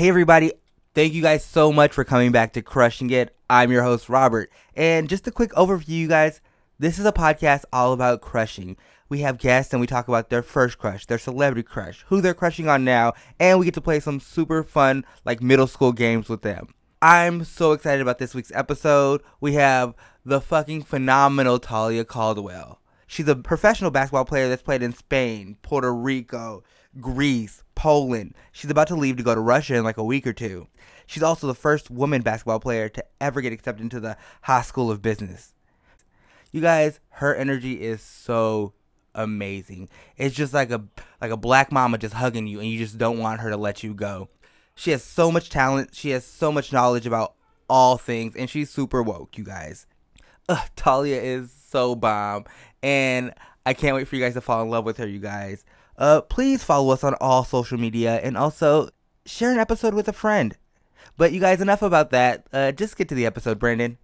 Hey, everybody. Thank you guys so much for coming back to Crushing It. I'm your host, Robert. And just a quick overview, you guys. This is a podcast all about crushing. We have guests and we talk about their first crush, their celebrity crush, who they're crushing on now, and we get to play some super fun, like middle school games with them. I'm so excited about this week's episode. We have the fucking phenomenal Talia Caldwell. She's a professional basketball player that's played in Spain, Puerto Rico, Greece, Poland. She's about to leave to go to Russia in like a week or two. She's also the first woman basketball player to ever get accepted into the Haas School of Business. You guys, her energy is so amazing. It's just like a like a black mama just hugging you and you just don't want her to let you go. She has so much talent, she has so much knowledge about all things and she's super woke, you guys. Ugh, Talia is so bomb and I can't wait for you guys to fall in love with her, you guys. Uh please follow us on all social media and also share an episode with a friend. But you guys, enough about that. Uh, just get to the episode, Brandon.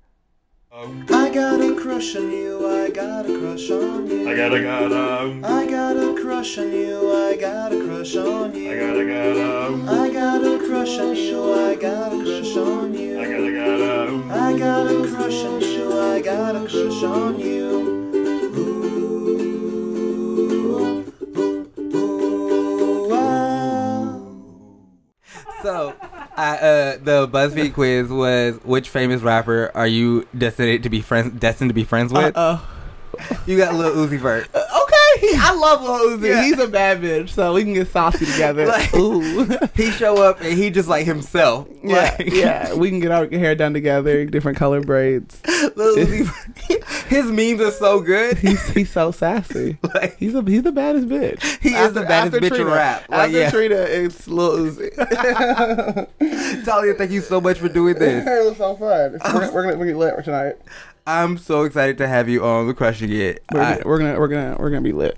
I got a crush on you, I got a crush on you. I gotta gotta, I got a crush on you, I got a crush on you. I gotta gotta, I got a crush on you, I got a crush on you. I gotta gotta. I got a crush on you, I got a crush on you. So, I, uh, the BuzzFeed quiz was which famous rapper are you destined to be friends destined to be friends with? Oh, You got Lil Uzi Vert. okay. He, I love Lil Uzi. Yeah. He's a bad bitch, so we can get saucy together. Like- Ooh. He show up and he just like himself. yeah, Like, yeah. We can get our hair done together, different color braids. Lil Uzi His memes are so good. He's he's so sassy. Like, He's a he's the baddest bitch. He is the baddest bitch in rap. Like, after yeah. Trina, it's Lil Uzi. Talia, thank you so much for doing this. it was so fun. We're, gonna- we're gonna get lit tonight. I'm so excited to have you on the Crushing It. We're, I- we're gonna we're gonna we're gonna be lit.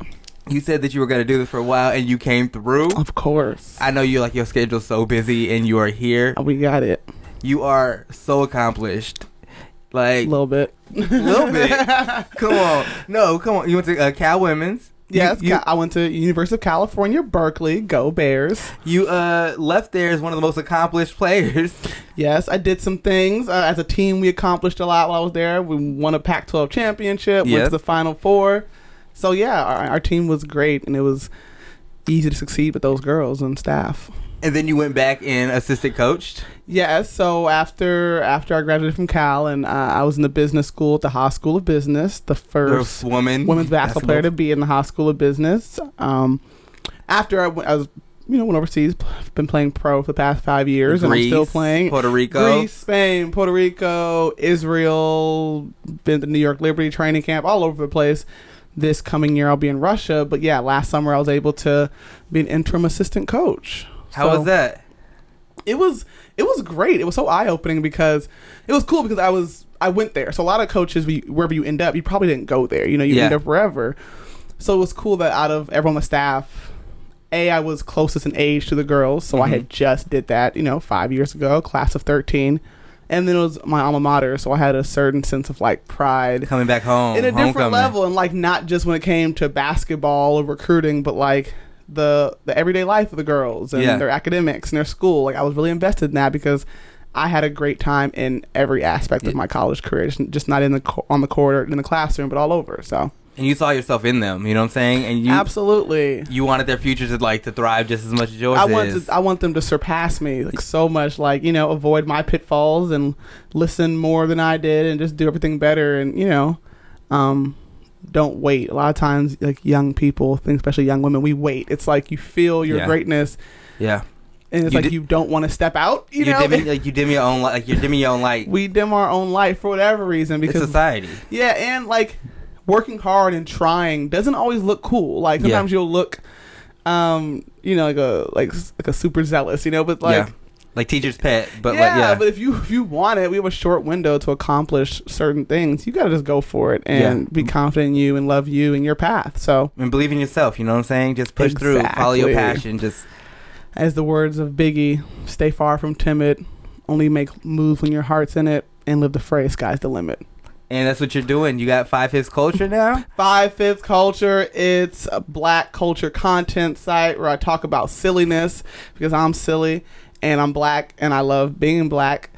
you said that you were gonna do this for a while and you came through. Of course, I know you like your schedule's so busy and you are here. we got it. You are so accomplished. Like A little bit. a little bit. come on. No, come on. You went to uh, Cal Women's. You- Yes, You, Ca- I went to University of California, Berkeley. Go Bears! you, uh left there as one of the most accomplished players. Yes, I did some things uh, as a team. We accomplished a lot while I was there. We won a Pac-12 championship. Went Yes. to the Final Four. So yeah, our, our team was great, and it was easy to succeed with those girls and staff. And then you went back and assistant coached. Yes. So after after I graduated from Cal, and uh, I was in the business school at the Haas School of Business, the first First woman. women's basketball player to be in the Haas School of Business. Um, after I, went, I was, you know, went overseas, been playing pro for the past five years, and I'm still playing. Puerto Rico. Greece, Spain, Puerto Rico, Israel, been to New York Liberty training camp, all over the place. This coming year, I'll be in Russia. But yeah, last summer I was able to be an interim assistant coach. How So was that? It was it was great. It was so eye opening because it was cool because I was I went there. So a lot of coaches, we, wherever you end up, you probably didn't go there. You know, you Yeah. end up wherever. So it was cool that out of everyone on the staff, a I was closest in age to the girls, so I Mhm. had just did that. You know, five years ago, class of thirteen, and then it was my alma mater, so I had a certain sense of like pride Coming back home. in a different level, and like not just when it came to basketball or recruiting, but like the the everyday life of the girls and Yeah. their academics and their school. Like I was really invested in that because I had a great time in every aspect of my college career, just, just not in the co- on the court or in the classroom, but all over. So And you saw yourself in them. You know what I'm saying? And you absolutely. you wanted their futures to like to thrive just as much as yours I want is. to, I want them to surpass me like so much like you know avoid my pitfalls and listen more than I did and just do everything better and you know um don't wait a lot of times like young people especially young women we wait it's like you feel your Yeah. greatness yeah. and it's You like di- you don't want to step out you, You know dim like you dim your own light. Like you're dimming your own light. we dim our own light for whatever reason It's because society. yeah and like working hard and trying doesn't always look cool like Yeah. sometimes you'll look um you know like a like like a super zealous you know but like yeah. Like teacher's pet, but yeah, like yeah. but if you if you want it, we have a short window to accomplish certain things. You got to just go for it and Yeah. be confident in you and love you and your path. So, and believe in yourself. You know what I'm saying? Just push through. Follow your passion. Just as the words of Biggie, stay far from timid. Only make moves when your heart's in it, and live the phrase "sky's the limit." and that's what you're doing. You got five hits culture now. Five Fifth Culture. It's a black culture content site where I talk about silliness because I'm silly. And I'm black, and I love being black.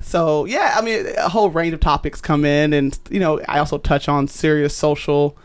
So yeah, I mean, a whole range of topics come in, and you know, I also touch on serious social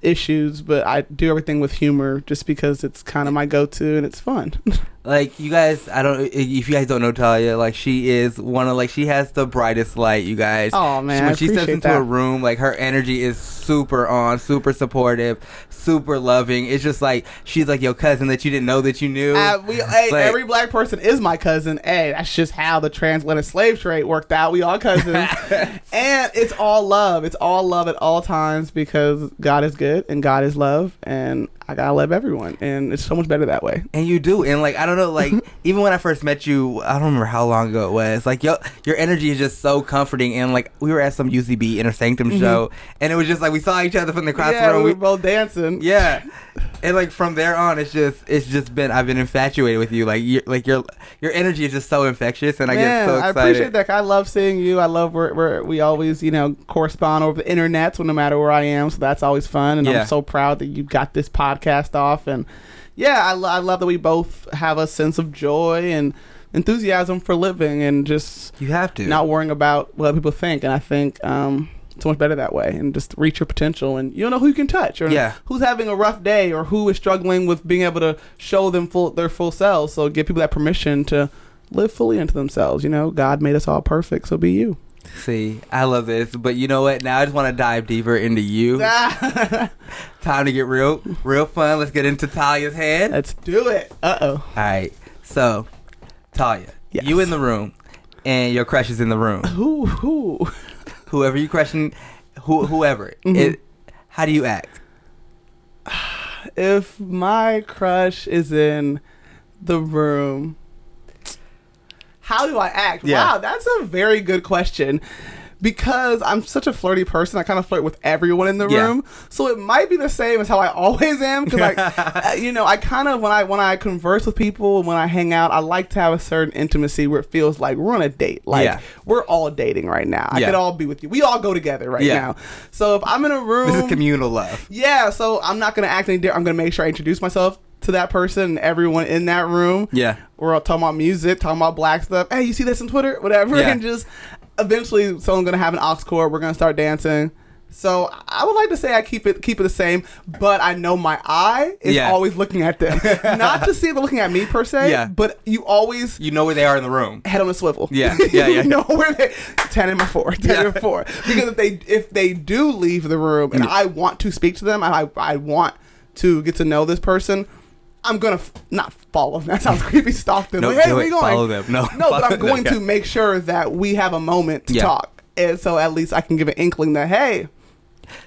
issues, but I do everything with humor just because it's kind of my go-to and it's fun. Like you guys, I don't. If you guys don't know Talia, like she is one of like she has the brightest light. You guys. Oh, man, when I she steps into that. a room, like her energy is super on, super supportive, super loving. It's just like she's like your cousin that you didn't know that you knew. Uh, we, hey, Like- every black person is my cousin. Hey, that's just how the transatlantic slave trade worked out. We all cousins, and it's all love. It's all love at all times because God is good and God is love, and I gotta love everyone, and it's so much better that way. And you do, and like I don't know, like even when I first met you, I don't remember how long ago it was. Like your your energy is just so comforting, and like we were at some UCB Inner Sanctum show, and it was just like we saw each other from the Mm-hmm. yeah, we We, were both dancing. yeah, and like from there on, it's just it's just been I've been infatuated with you. Like you like your your energy is just so infectious, and I Man, get so excited. I appreciate that. I love seeing you. I love where, where we always, you know, correspond over the internet, so no matter where I am. So that's always fun, and Yeah. I'm so proud that you got this podcast off. And yeah, I, I love that we both have a sense of joy and enthusiasm for living, and just You have to. not worrying about what people think. And I think um, it's so much better that way, and just reach your potential. And you don't know who you can touch, or Yeah. who's having a rough day, or who is struggling with being able to show them full their full selves. So give people that permission to live fully into themselves. You know, God made us all perfect, so be you. See, I love this, but you know what? Now I just want to dive deeper into you. Time to get real, real fun. Let's get into Talia's head. Let's do it. Uh oh. All right. So, Talia, Yes. you in the room, and your crush is in the room. Who who? Whoever you crushing, who, whoever. Mhm. It, how do you act? If my crush is in the room, how do I act? Yeah. Wow, that's a very good question. Because I'm such a flirty person, I kind of flirt with everyone in the Yeah. room. So it might be the same as how I always am. Because like, uh, you know, I kind of when I when I converse with people, when I hang out, I like to have a certain intimacy where it feels like we're on a date. Like Yeah. we're all dating right now. I could all be with you. We all go together right Yeah. now. So if I'm in a room, This is communal love. yeah, so I'm not gonna act any different. I'm gonna make sure I introduce myself to that person and everyone in that room. Yeah. We're all talking about music, talking about black stuff. Hey, you see this on Twitter? Whatever. Yeah. And just eventually someone's gonna have an aux cord. We're gonna start dancing. So I would like to say I keep it keep it the same, but I know my eye is Yeah. always looking at them. not to see them looking at me per se, Yeah. but you always You know where they are in the room. head on a swivel. Yeah, yeah, yeah. you know where they ten and my four, ten Yeah. in my four. Because if they if they do leave the room and Yeah. I want to speak to them and I I want to get to know this person, I'm gonna f- not follow them. That sounds creepy. Stalk them. No, like, hey, where going? Follow them. No, no, but I'm going them. to make sure that we have a moment to Yeah. talk. And so at least I can give an inkling that hey,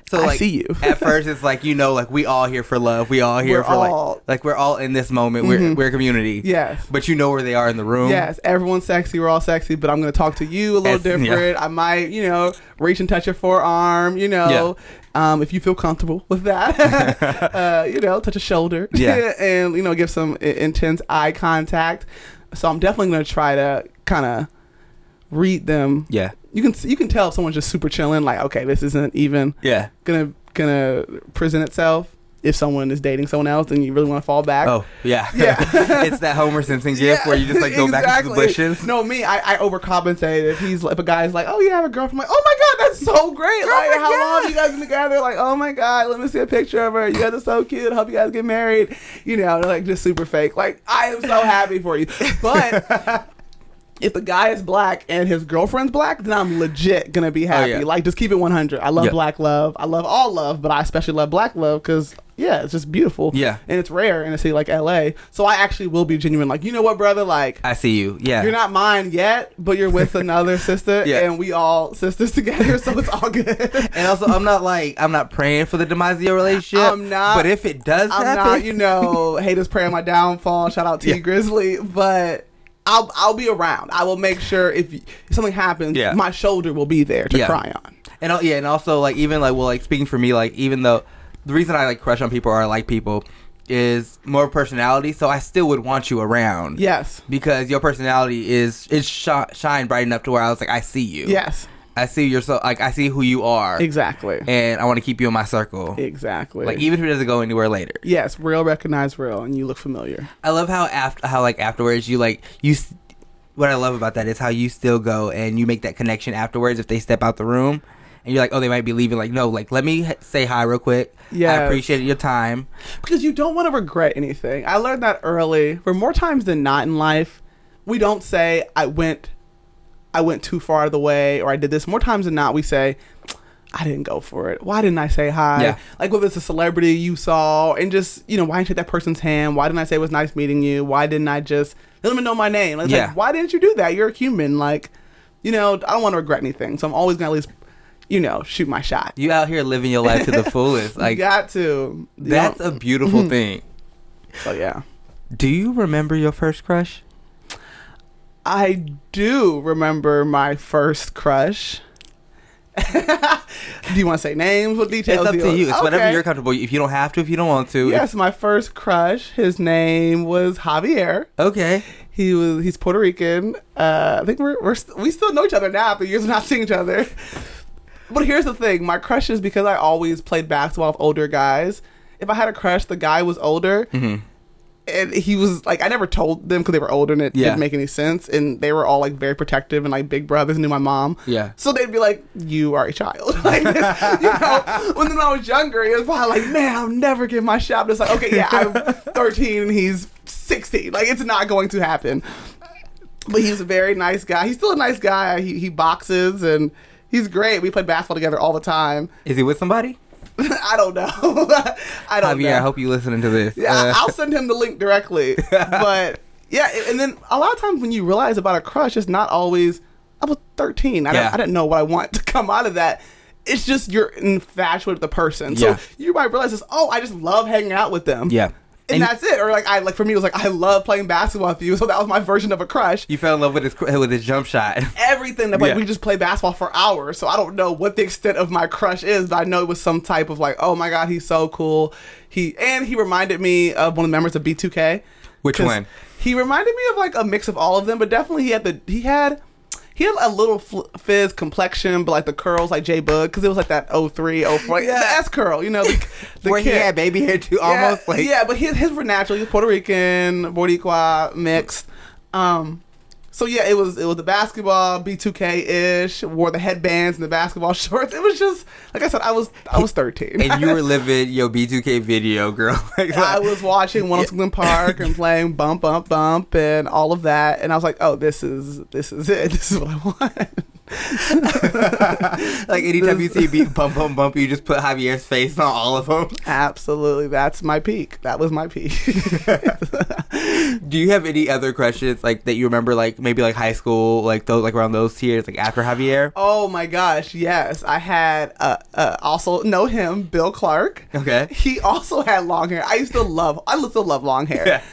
So I like, see you. at first, it's like you know, like we all here for love. We all here We're for all- like, like we're all in this moment. We're Mhm. we're a community. yes. But you know where they are in the room. Yes, everyone's sexy. We're all sexy, but I'm going to talk to you a little As- yeah. different. I might, you know, reach and touch your forearm. You know, um, if you feel comfortable with that, uh, you know, touch a shoulder. Yeah. and you know, give some intense eye contact. So I'm definitely going to try to kind of read them. Yeah. You can you can tell if someone's just super chilling. Like, okay, this isn't even Yeah. gonna gonna present itself. If someone is dating someone else, and you really want to fall back. Oh yeah. Yeah. it's that Homer Simpson gift where you just like go back to the exactly. bushes. No, me, I, I overcompensate. If he's if a guy's like, oh, you have a girlfriend, I'm like, oh my god, that's so great. like, how yeah. long you guys been together? Like, oh my god, let me see a picture of her. You guys are so cute. Hope you guys get married. You know, like just super fake. Like, I am so happy for you. But. If the guy is black and his girlfriend's black, then I'm legit gonna be happy. Oh, yeah. Like, just keep it 100. I love Yeah. black love. I love all love, but I especially love black love because, yeah, it's just beautiful. Yeah. and it's rare in a city like LA. So I actually will be genuine. Like, you know what, brother? Like, I see you. Yeah. you're not mine yet, but you're with another sister, Yeah. and we all sisters together, so it's all good. and also, I'm not like I'm not praying for the demise of your relationship. I'm not. But if it does I'm happen, not, you know, haters praying my downfall. Shout out to Yeah. Grizzly, but I'll I'll be around. I will make sure if, if something happens, Yeah. my shoulder will be there to Yeah. cry on. And yeah, and also like even like well like speaking for me like even though the reason I like crush on people or I like people is more personality, so I still would want you around. Yes, Because your personality is is sh- shine bright enough to where I was like I see you. yes, I see you're so like I see who you are, exactly, and I want to keep you in my circle. exactly. Like even if it doesn't go anywhere later. yes, real recognize real, and you look familiar. I love how after how like afterwards you like you s- what I love about that is how you still go and you make that connection afterwards if they step out the room. And you're like, oh, they might be leaving. Like, no, like, let me say hi real quick. Yeah, I appreciate your time. because you don't want to regret anything. I learned that early. For more times than not in life, we don't say I went I went too far of the way or I did this. More times than not we say I didn't go for it. Why didn't I say hi? Yeah. Like whether it's a celebrity you saw and just, you know, why didn't you shake that person's hand? Why didn't I say it was nice meeting you? Why didn't I just let them know my name? It's Yeah. like, why didn't you do that? You're a human. Like, you know, I don't want to regret anything. So I'm always gonna at least, you know, shoot my shot. You out here living your life to the fullest. Like, Like, got to. You that's a beautiful thing. so yeah. Do you remember your first crush? I do remember my first crush. do you want to say names? What details? It's up to you. It's whatever you're comfortable. If you don't have to, if you don't want to. Yes, my first crush. His name was Javier. Okay. He was. He's Puerto Rican. Uh, I think we're, we're st- we still know each other now but years of not seeing each other. But here's the thing: my crush is because I always played basketball with older guys. If I had a crush, the guy was older, Mhm. and he was like, I never told them because they were older and it Yeah. didn't make any sense. And they were all like very protective and like big brothers knew my mom. Yeah. So they'd be like, "You are a child." like, you know, when I was younger, it was probably like, "Man, I'll never give my shot." But it's like, okay, yeah, I'm 13 and he's 16. Like, it's not going to happen. But he was a very nice guy. He's still a nice guy. He he boxes and he's great. We played basketball together all the time. Is he with somebody? I don't know. I don't Javier, know. I hope you're listening to this. Yeah, Uh, I'll send him the link directly. but yeah, and then a lot of times when you realize about a crush, it's not always. I was 13. I, Yeah. don't, I didn't know what I want to come out of that. It's just you're infatuated with the person. So Yeah. you might realize this. Oh, I just love hanging out with them. yeah. And, that's it. Or like I like for me it was like I love playing basketball with you. So that was my version of a crush. you fell in love with his with his jump shot. Everything that like Yeah. we just play basketball for hours. So I don't know what the extent of my crush is, but I know it was some type of like, oh my god, he's so cool. He and he reminded me of one of the members of B2K. Which one? He reminded me of like a mix of all of them, but definitely he had the he had he had a little fizz complexion, but like the curls like J-Boog because it was like that 03, 04, Yeah. the S curl, you know, the, the Where he had baby hair too, Yeah, almost like yeah, but his his were natural. He's Puerto Rican, Boricua mixed. Um, so yeah, it was it was the basketball B2K ish. Wore the headbands and the basketball shorts. It was just like I said, I was I was thirteen. and you were living your B2K video, girl. Like, I was watching One Oakland Park and playing Bump Bump Bump and all of that, and I was like, "Oh, this is this is it. This is what I want." like anytime you see beat bump bump bump, you just put Javier's face on all of them. Absolutely, that's my peak. That was my peak. Do you have any other crushes like that you remember, like maybe like high school, like those like around those years, like after Javier? Oh my gosh, yes. I had uh, uh also know him, Bill Clark. Okay. He also had long hair. I used to love I still love long hair. Yeah.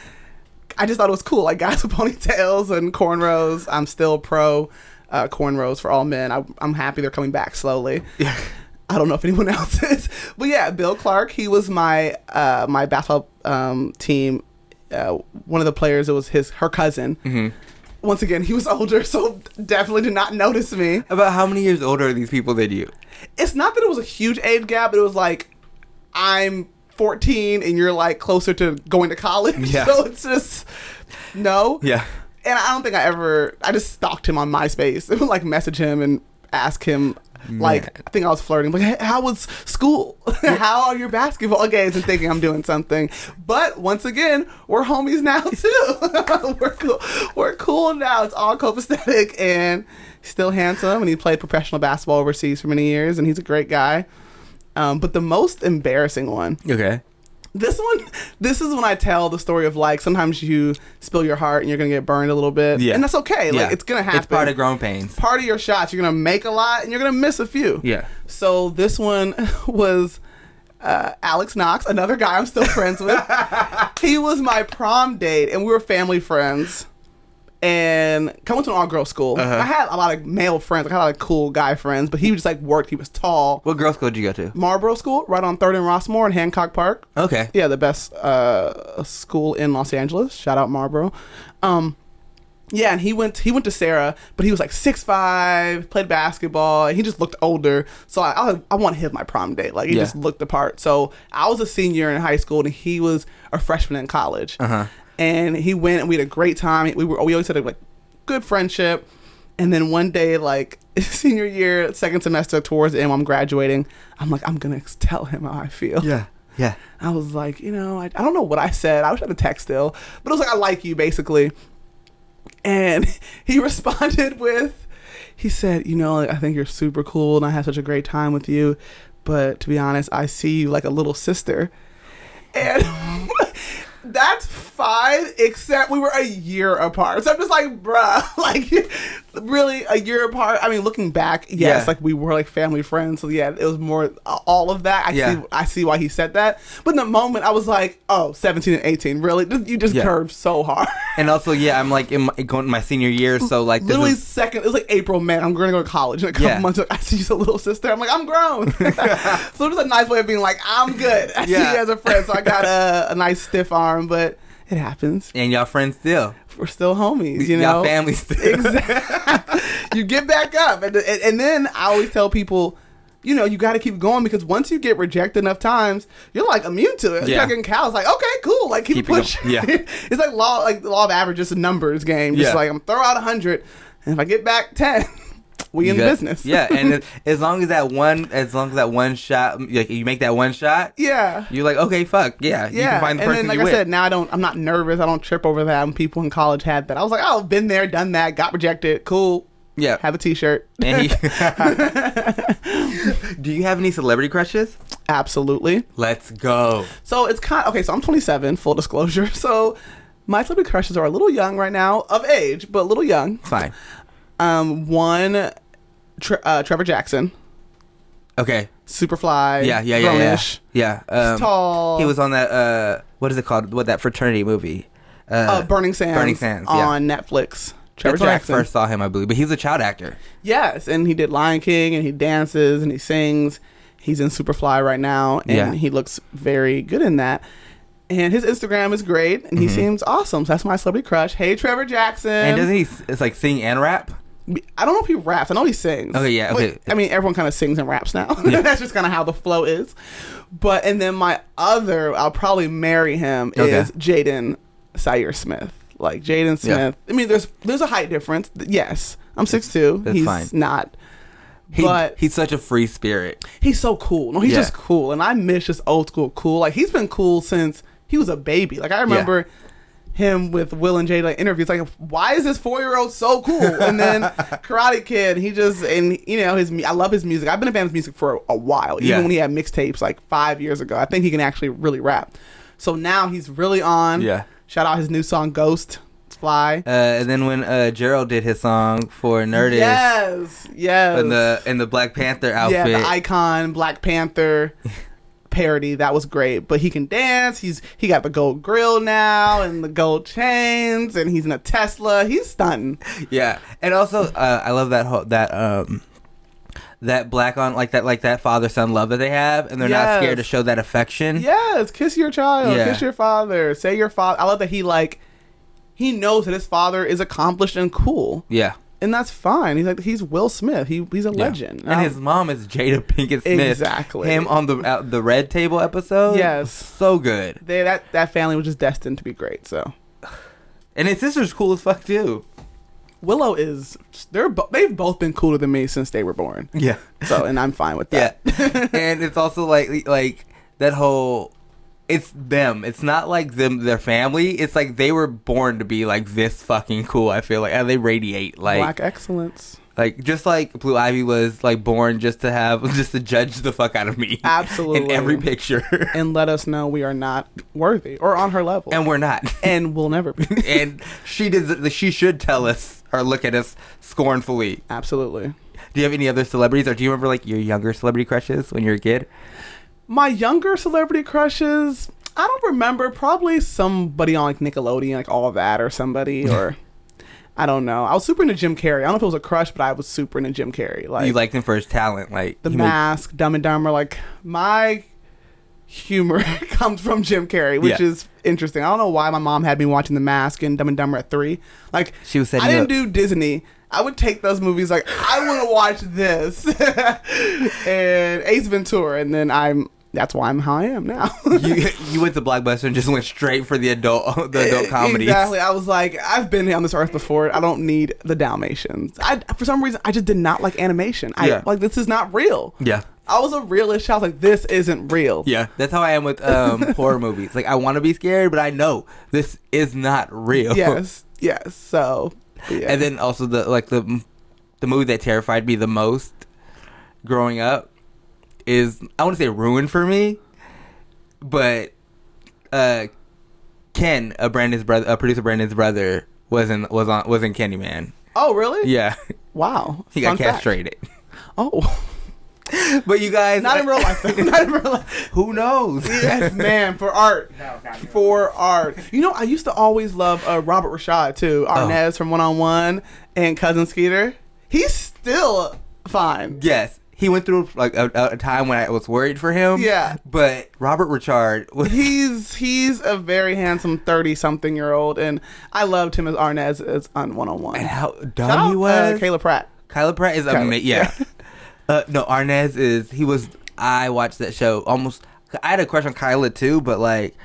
I just thought it was cool. Like guys with ponytails and cornrows. I'm still pro uh, cornrows for all men. I, I'm happy they're coming back slowly. Yeah. I don't know if anyone else is, but yeah, Bill Clark. He was my uh, my basketball um, team. Uh, one of the players. It was his her cousin. Mhm. Once again, he was older, so definitely did not notice me. About how many years older are these people than you? It's not that it was a huge age gap, but it was like I'm 14 and you're like closer to going to college. Yeah. So it's just no. Yeah. And I don't think I ever. I just stalked him on MySpace. and would like message him and ask him. Like I think I was flirting. Like, hey, how was school? how are your basketball games? And thinking I'm doing something. But once again, we're homies now too. we're cool. We're cool now. It's all copacetic and still handsome. And he played professional basketball overseas for many years. And he's a great guy. Um, but the most embarrassing one Okay. This one this is when i tell the story of like sometimes you spill your heart and you're gonna get burned a little bit Yeah. and that's okay like yeah. it's gonna happen It's part of growing pains. part of your shots you're gonna make a lot and you're gonna miss a few Yeah. so this one was uh, alex knox another guy i'm still friends with he was my prom date and we were family friends and coming to an all-girl school Uh-huh. i had a lot of male friends i had a lot of cool guy friends but he just like worked he was tall What girl school did you go to? marlboro school right on third and rossmore in hancock park Okay. yeah, the best uh, school in Los Angeles. Shout out Marlboro. Um, yeah, and he went he went to Sarah, but he was like six five, played basketball, and he just looked older. So I I, I wanted him my prom date. Like he Yeah. just looked the part. So I was a senior in high school, and he was a freshman in college. Uh huh. And he went, and we had a great time. We were we always had a like good friendship. And then one day, like senior year, second semester, towards the end, when I'm graduating, I'm like, I'm gonna tell him how I feel. Yeah. Yeah. I was like, you know, I, I don't know what I said. I wish I had a text still, but it was like, I like you, basically. And he responded with, he said, you know, like, I think you're super cool and I had such a great time with you. But to be honest, I see you like a little sister. And that's fine, except we were a year apart. So I'm just like, bruh, like, really a year apart. I mean, looking back, yes, Yeah. like we were like family friends. So yeah, it was more uh, all of that. I Yeah. see, I see why he said that. But in the moment, I was like, oh, 17 and 18, really? You just Yeah. curved so hard. And also, yeah, I'm like in my, going my senior year, so like this Literally is- second, it was like April, man. I'm going to go to college in a couple Yeah. months. I see you as a little sister. I'm like, I'm grown. so it was a nice way of being like, I'm good. I see you as a friend. So I got a, a nice stiff arm, but it happens. and y'all friends still. We're still homies, you know. y'all family still. Exactly. you get back up, and, and and then I always tell people, you know, you got to keep going because once you get rejected enough times, you're like immune to it. Yeah. Getting cows like, okay, cool, like keep, Keep it pushing. Yeah. it's like law, like the law of averages, a numbers game. Just Yeah. like I'm throw out a hundred, and if I get back ten, we You in got- business. yeah, and as- as long as that one, as long as that one shot, like you make that one shot, yeah. you're like, okay, fuck, yeah, you Yeah, can find the and person then like I with. said, now I don't. I'm not nervous. I don't trip over that. When people in college had that, I was like, oh, been there, done that, got rejected. Cool. yeah. Have a T-shirt. And he- Do you have any celebrity crushes? Absolutely. Let's go. So it's kind Of, okay. So I'm 27, full disclosure. So my celebrity crushes are a little young right now, of age, but a little young. Fine. Um, one, Tre- uh, Trevor Jackson, Okay. Superfly. Yeah, yeah, yeah, yeah. grownish, Yeah. Um, tall. He was on that. Uh, what is it called? What that fraternity movie? Uh, uh, Burning Sands. Burning Sands, yeah. on Netflix. Trevor That's when Jackson. I first saw him, I believe. But he's a child actor. Yes, and he did Lion King, and he dances and he sings. He's in Superfly right now, and Yeah. he looks very good in that. And his Instagram is great, and he seems awesome. So that's my celebrity crush. Hey, Trevor Jackson. Mm-hmm. And doesn't he? s- It's like sing and rap. I don't know if he raps. I know he sings. Okay, yeah, okay. I mean, everyone kind of sings and raps now. That's just kind of how the flow is. But and then my other, I'll probably marry him Okay. is Jaden Syre Smith. Like Jaden Smith. I mean, there's there's a height difference. Yes, I'm six two. He's fine. not. He, but he's such a free spirit. he's so cool. No, he's Yeah. just cool, and I miss just old school cool. Like he's been cool since he was a baby. Like I remember him with Will and Jay like interviews. Like, why is this four year old so cool? And then Karate Kid, he just and you know his. I love his music. I've been a fan of his music for a, a while, even Yeah. when he had mixtapes like five years ago. I think he can actually really rap. So now he's really on. Yeah. Shout out his new song Ghost. Fly. Uh, and then when uh, Gerald did his song for Nerdist Yes. Yes. in the in the Black Panther outfit, Yeah, the icon Black Panther parody that was great. But he can dance. He's he got the gold grill now and the gold chains, and he's in a Tesla. He's stunting. Yeah, and also uh, I love that whole, that um that black on like that like that father son love that they have, and they're not scared to show that affection. Yes, kiss your child, Yeah. kiss your father, say your father. I love that he like he knows that his father is accomplished and cool, yeah, and that's fine. He's like he's Will Smith. He he's a legend. And Um, his mom is Jada Pinkett Smith. Exactly. Him on the uh, the Red Table episode. Yes. so good. they, that that family was just destined to be great. So And his sister's cool as fuck too. Willow is they're bo- they've both been cooler than me since they were born. Yeah, So and I'm fine with yeah. that. and it's also like like that whole. It's them. It's not like them, their family. It's like they were born to be like this fucking cool. I feel like, and they radiate like Black excellence. Like just like Blue Ivy was like born just to have just to judge the fuck out of me. Absolutely. In every picture. And let us know we are not worthy or on her level. and we're not. and we'll never be. and she did she should tell us or look at us scornfully. Absolutely. Do you have any other celebrities or do you remember like your younger celebrity crushes when you were a kid? My younger celebrity crushes, I don't remember. Probably somebody on like Nickelodeon, like all that, or somebody, or I don't know. I was super into Jim Carrey. I don't know if it was a crush, but I was super into Jim Carrey. Like, you liked him for his talent, like The he made- Mask, Dumb and Dumber. Like my humor comes from Jim Carrey, which Yeah. is interesting. I don't know why my mom had me watching The Mask and Dumb and Dumber at three. Like She was I didn't up. do Disney. I would take those movies like I want to watch this and Ace Ventura, and then I'm that's why I'm how I am now. you you went to Blockbuster and just went straight for the adult the adult comedies. Exactly. I was like, I've been on this earth before. I don't need the Dalmatians. I for some reason I just did not like animation. I Yeah. like this is not real. Yeah. I was a realist child. Like this isn't real. Yeah, that's how I am with um, horror movies. Like I want to be scared, but I know this is not real. Yes. Yes. So. Yeah. and then also the like the the movie that terrified me the most growing up is I want to say ruined for me, but uh, Ken, a Brandon's brother, a producer Brandon's brother, was in was on was in Candyman. oh really? Yeah, Wow. he got Fun fact. castrated. Oh. But you guys, Not in real life. though. Not in real life. Who knows? Yes, man, for art. For art. You know, I used to always love uh, Robert Ri'chard too. Oh. Arnez from One on One and Cousin Skeeter. He's still fine. Yes, he went through like a, a time when I was worried for him. Yeah. but Robert Ri'chard was He's he's a very handsome thirty something year old, and I loved him as Arnez as on One on One. and how dumb he was. Uh, Kayla Pratt. Kyla Pratt is Kyla, amazing. Yeah. uh, no, Arnez is. He was. I watched that show almost. I had a crush on Kyla too, but like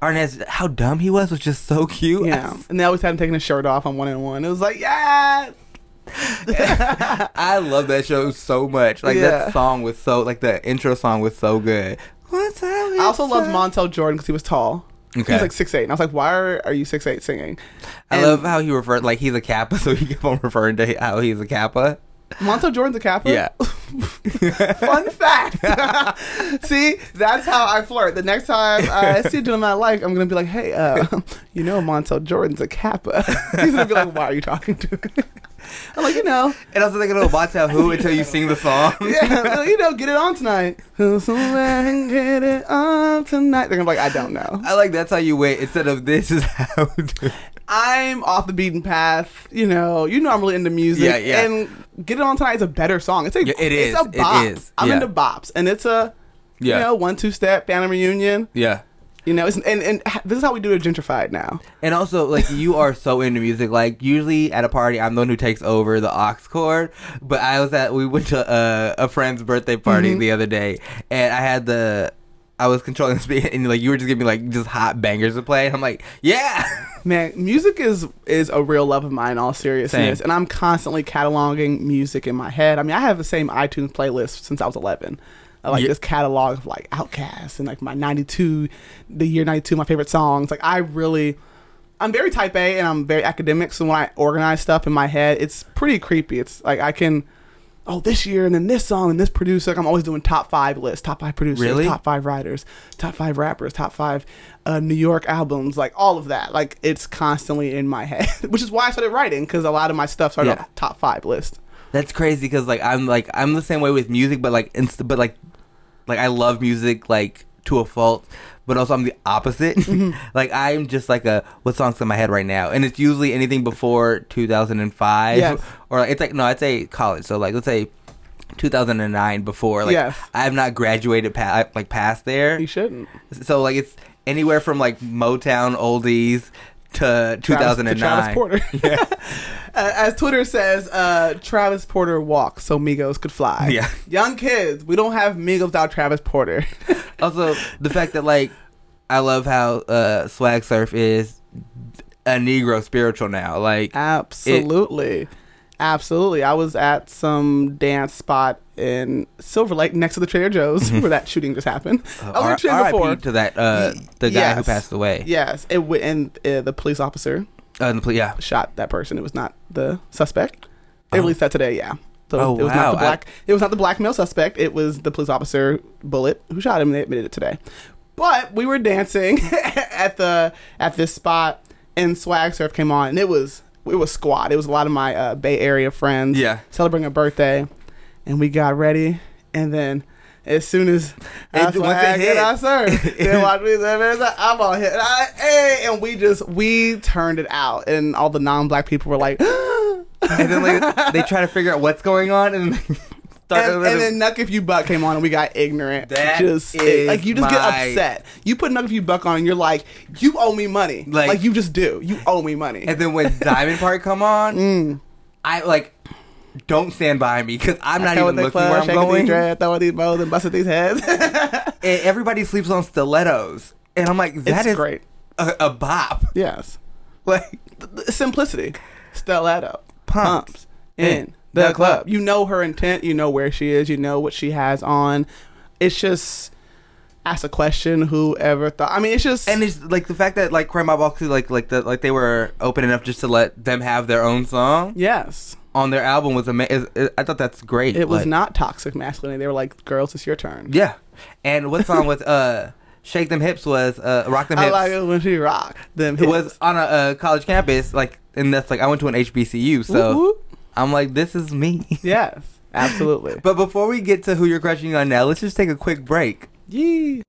Arnez, how dumb he was was just so cute. Yeah, and they always had him taking his shirt off on One on One. It was like, yeah, I love that show so much. Like Yeah. that song was so like the intro song was so good. What's I also loved? Montel Jordan because he was tall. He Okay. was like six eight, and I was like, why are, are you six eight singing? I love how he referred like he's a Kappa, so he kept on referring to how he's a Kappa. Montel Jordan's a Kappa. Yeah. Fun fact. see, that's how I flirt. The next time I see a gentleman I like, I'm gonna be like, "Hey, uh, you know, Montel Jordan's a Kappa." He's gonna be like, "Why are you talking to?" me? I'm like, you know, And also thinking of Montel who until you sing the song. yeah, you know, get it on tonight. Somebody Get it on tonight. They're gonna be like, I don't know. I like that's how you wait instead of this is how. I'm off the beaten path. You know, you know, I'm really into music. Yeah, yeah. And Get It On Tonight is a better song. It's a, Yeah, it it's is. a It bop. is. I'm Yeah. into bops, and it's a Yeah. you know one two step family reunion. yeah. You know, it's, and and this is how we do it gentrified now. And also, like, you are so into music. Like, usually at a party, I'm the one who takes over the aux cord. But I was at, we went to uh, a friend's birthday party Mm-hmm. the other day, and I had the, I was controlling the speed, and like, you were just giving me like just hot bangers to play. And I'm like, yeah. Man, music is is a real love of mine. In all seriousness, Same. and I'm constantly cataloging music in my head. I mean, I have the same iTunes playlist since I was 11. I like Yeah. this catalog of like Outkast and like my 92, the year 92, my favorite songs. Like I really, I'm very type A and I'm very academic. So when I organize stuff in my head, it's pretty creepy. It's like I can. Oh, this year and then this song and this producer. Like I'm always doing top five lists, top five producers, Really? top five writers, top five rappers, top five uh, New York albums, like all of that. Like it's constantly in my head, which is why I started writing because a lot of my stuff started Yeah. off top five list. That's crazy because like I'm like I'm the same way with music, but like inst- but like like I love music like to a fault, but also I'm the opposite. Mm-hmm. like I'm just like a what songs in my head right now, and it's usually anything before 2005 Yes. or like, it's like no, I'd say college. So like let's say 2009 before like Yes. I have not graduated pa- like past there. You shouldn't. So like it's anywhere from like Motown oldies to Travis- to 2009. Travis Porter. Yeah. Uh, as Twitter says, uh, Travis Porter walks so Migos could fly. Yeah. Young kids, we don't have Migos without Travis Porter. also the fact that like I love how uh swag surf is a Negro spiritual now. Like Absolutely. Absolutely. I was at some dance spot in Silver Lake next to the Trader Joe's where that shooting just happened. I was R- before. RIP to that uh the guy who Yes. passed away. Yes, it w- and uh, the police officer Uh, the poli- yeah. shot that person. It was not the suspect. They Oh. released that today. Yeah. So Oh, it was wow. not the I- black. it was not the black male suspect. It was the police officer bullet who shot him. and They admitted it today. But we were dancing at the at this spot, and Swag Surf came on, and it was it was squad. It was a lot of my uh, Bay Area friends. Yeah. celebrating a birthday, and we got ready, and then. As soon as I once it hit. I serve, then watch me serve, I'm on hit. I, hey, and we just we turned it out, and all the non-black people were like, And then like they try to figure out what's going on and and, and then Knuck If You Buck came on and we got ignorant. That just is like you just get upset. You put Knuck If You Buck on and you're like, you owe me money. Like- Like, you just do. You owe me money. and then when Diamond Park come on, Mm. I like don't stand by me because I'm not even looking club, where I'm going. throwing these bows and busting these heads. and everybody sleeps on stilettos, and I'm like, that is it's great. a, a bop. Yes. Like, simplicity. Stiletto. Pumps. Pumps. In In the the club. club. You know her intent. You know where she is. You know what she has on. It's just ask a question. Whoever thought. I mean, it's just and it's like the fact that like Crime Mob like like the like they were open enough just to let them have their own song yes. On their album was amazing. I thought that's great. It was Like, not toxic masculinity. They were like, "Girls, it's your turn." Yeah, and what song was uh Shake Them Hips was uh Rock Them hips. I Hips. like it when she rock them. it was on a, uh college campus like and that's like I went to an HBCU so whoop. I'm like this is me. Yes, absolutely. But before we get to who you're crushing on now, let's just take a quick break. Yee.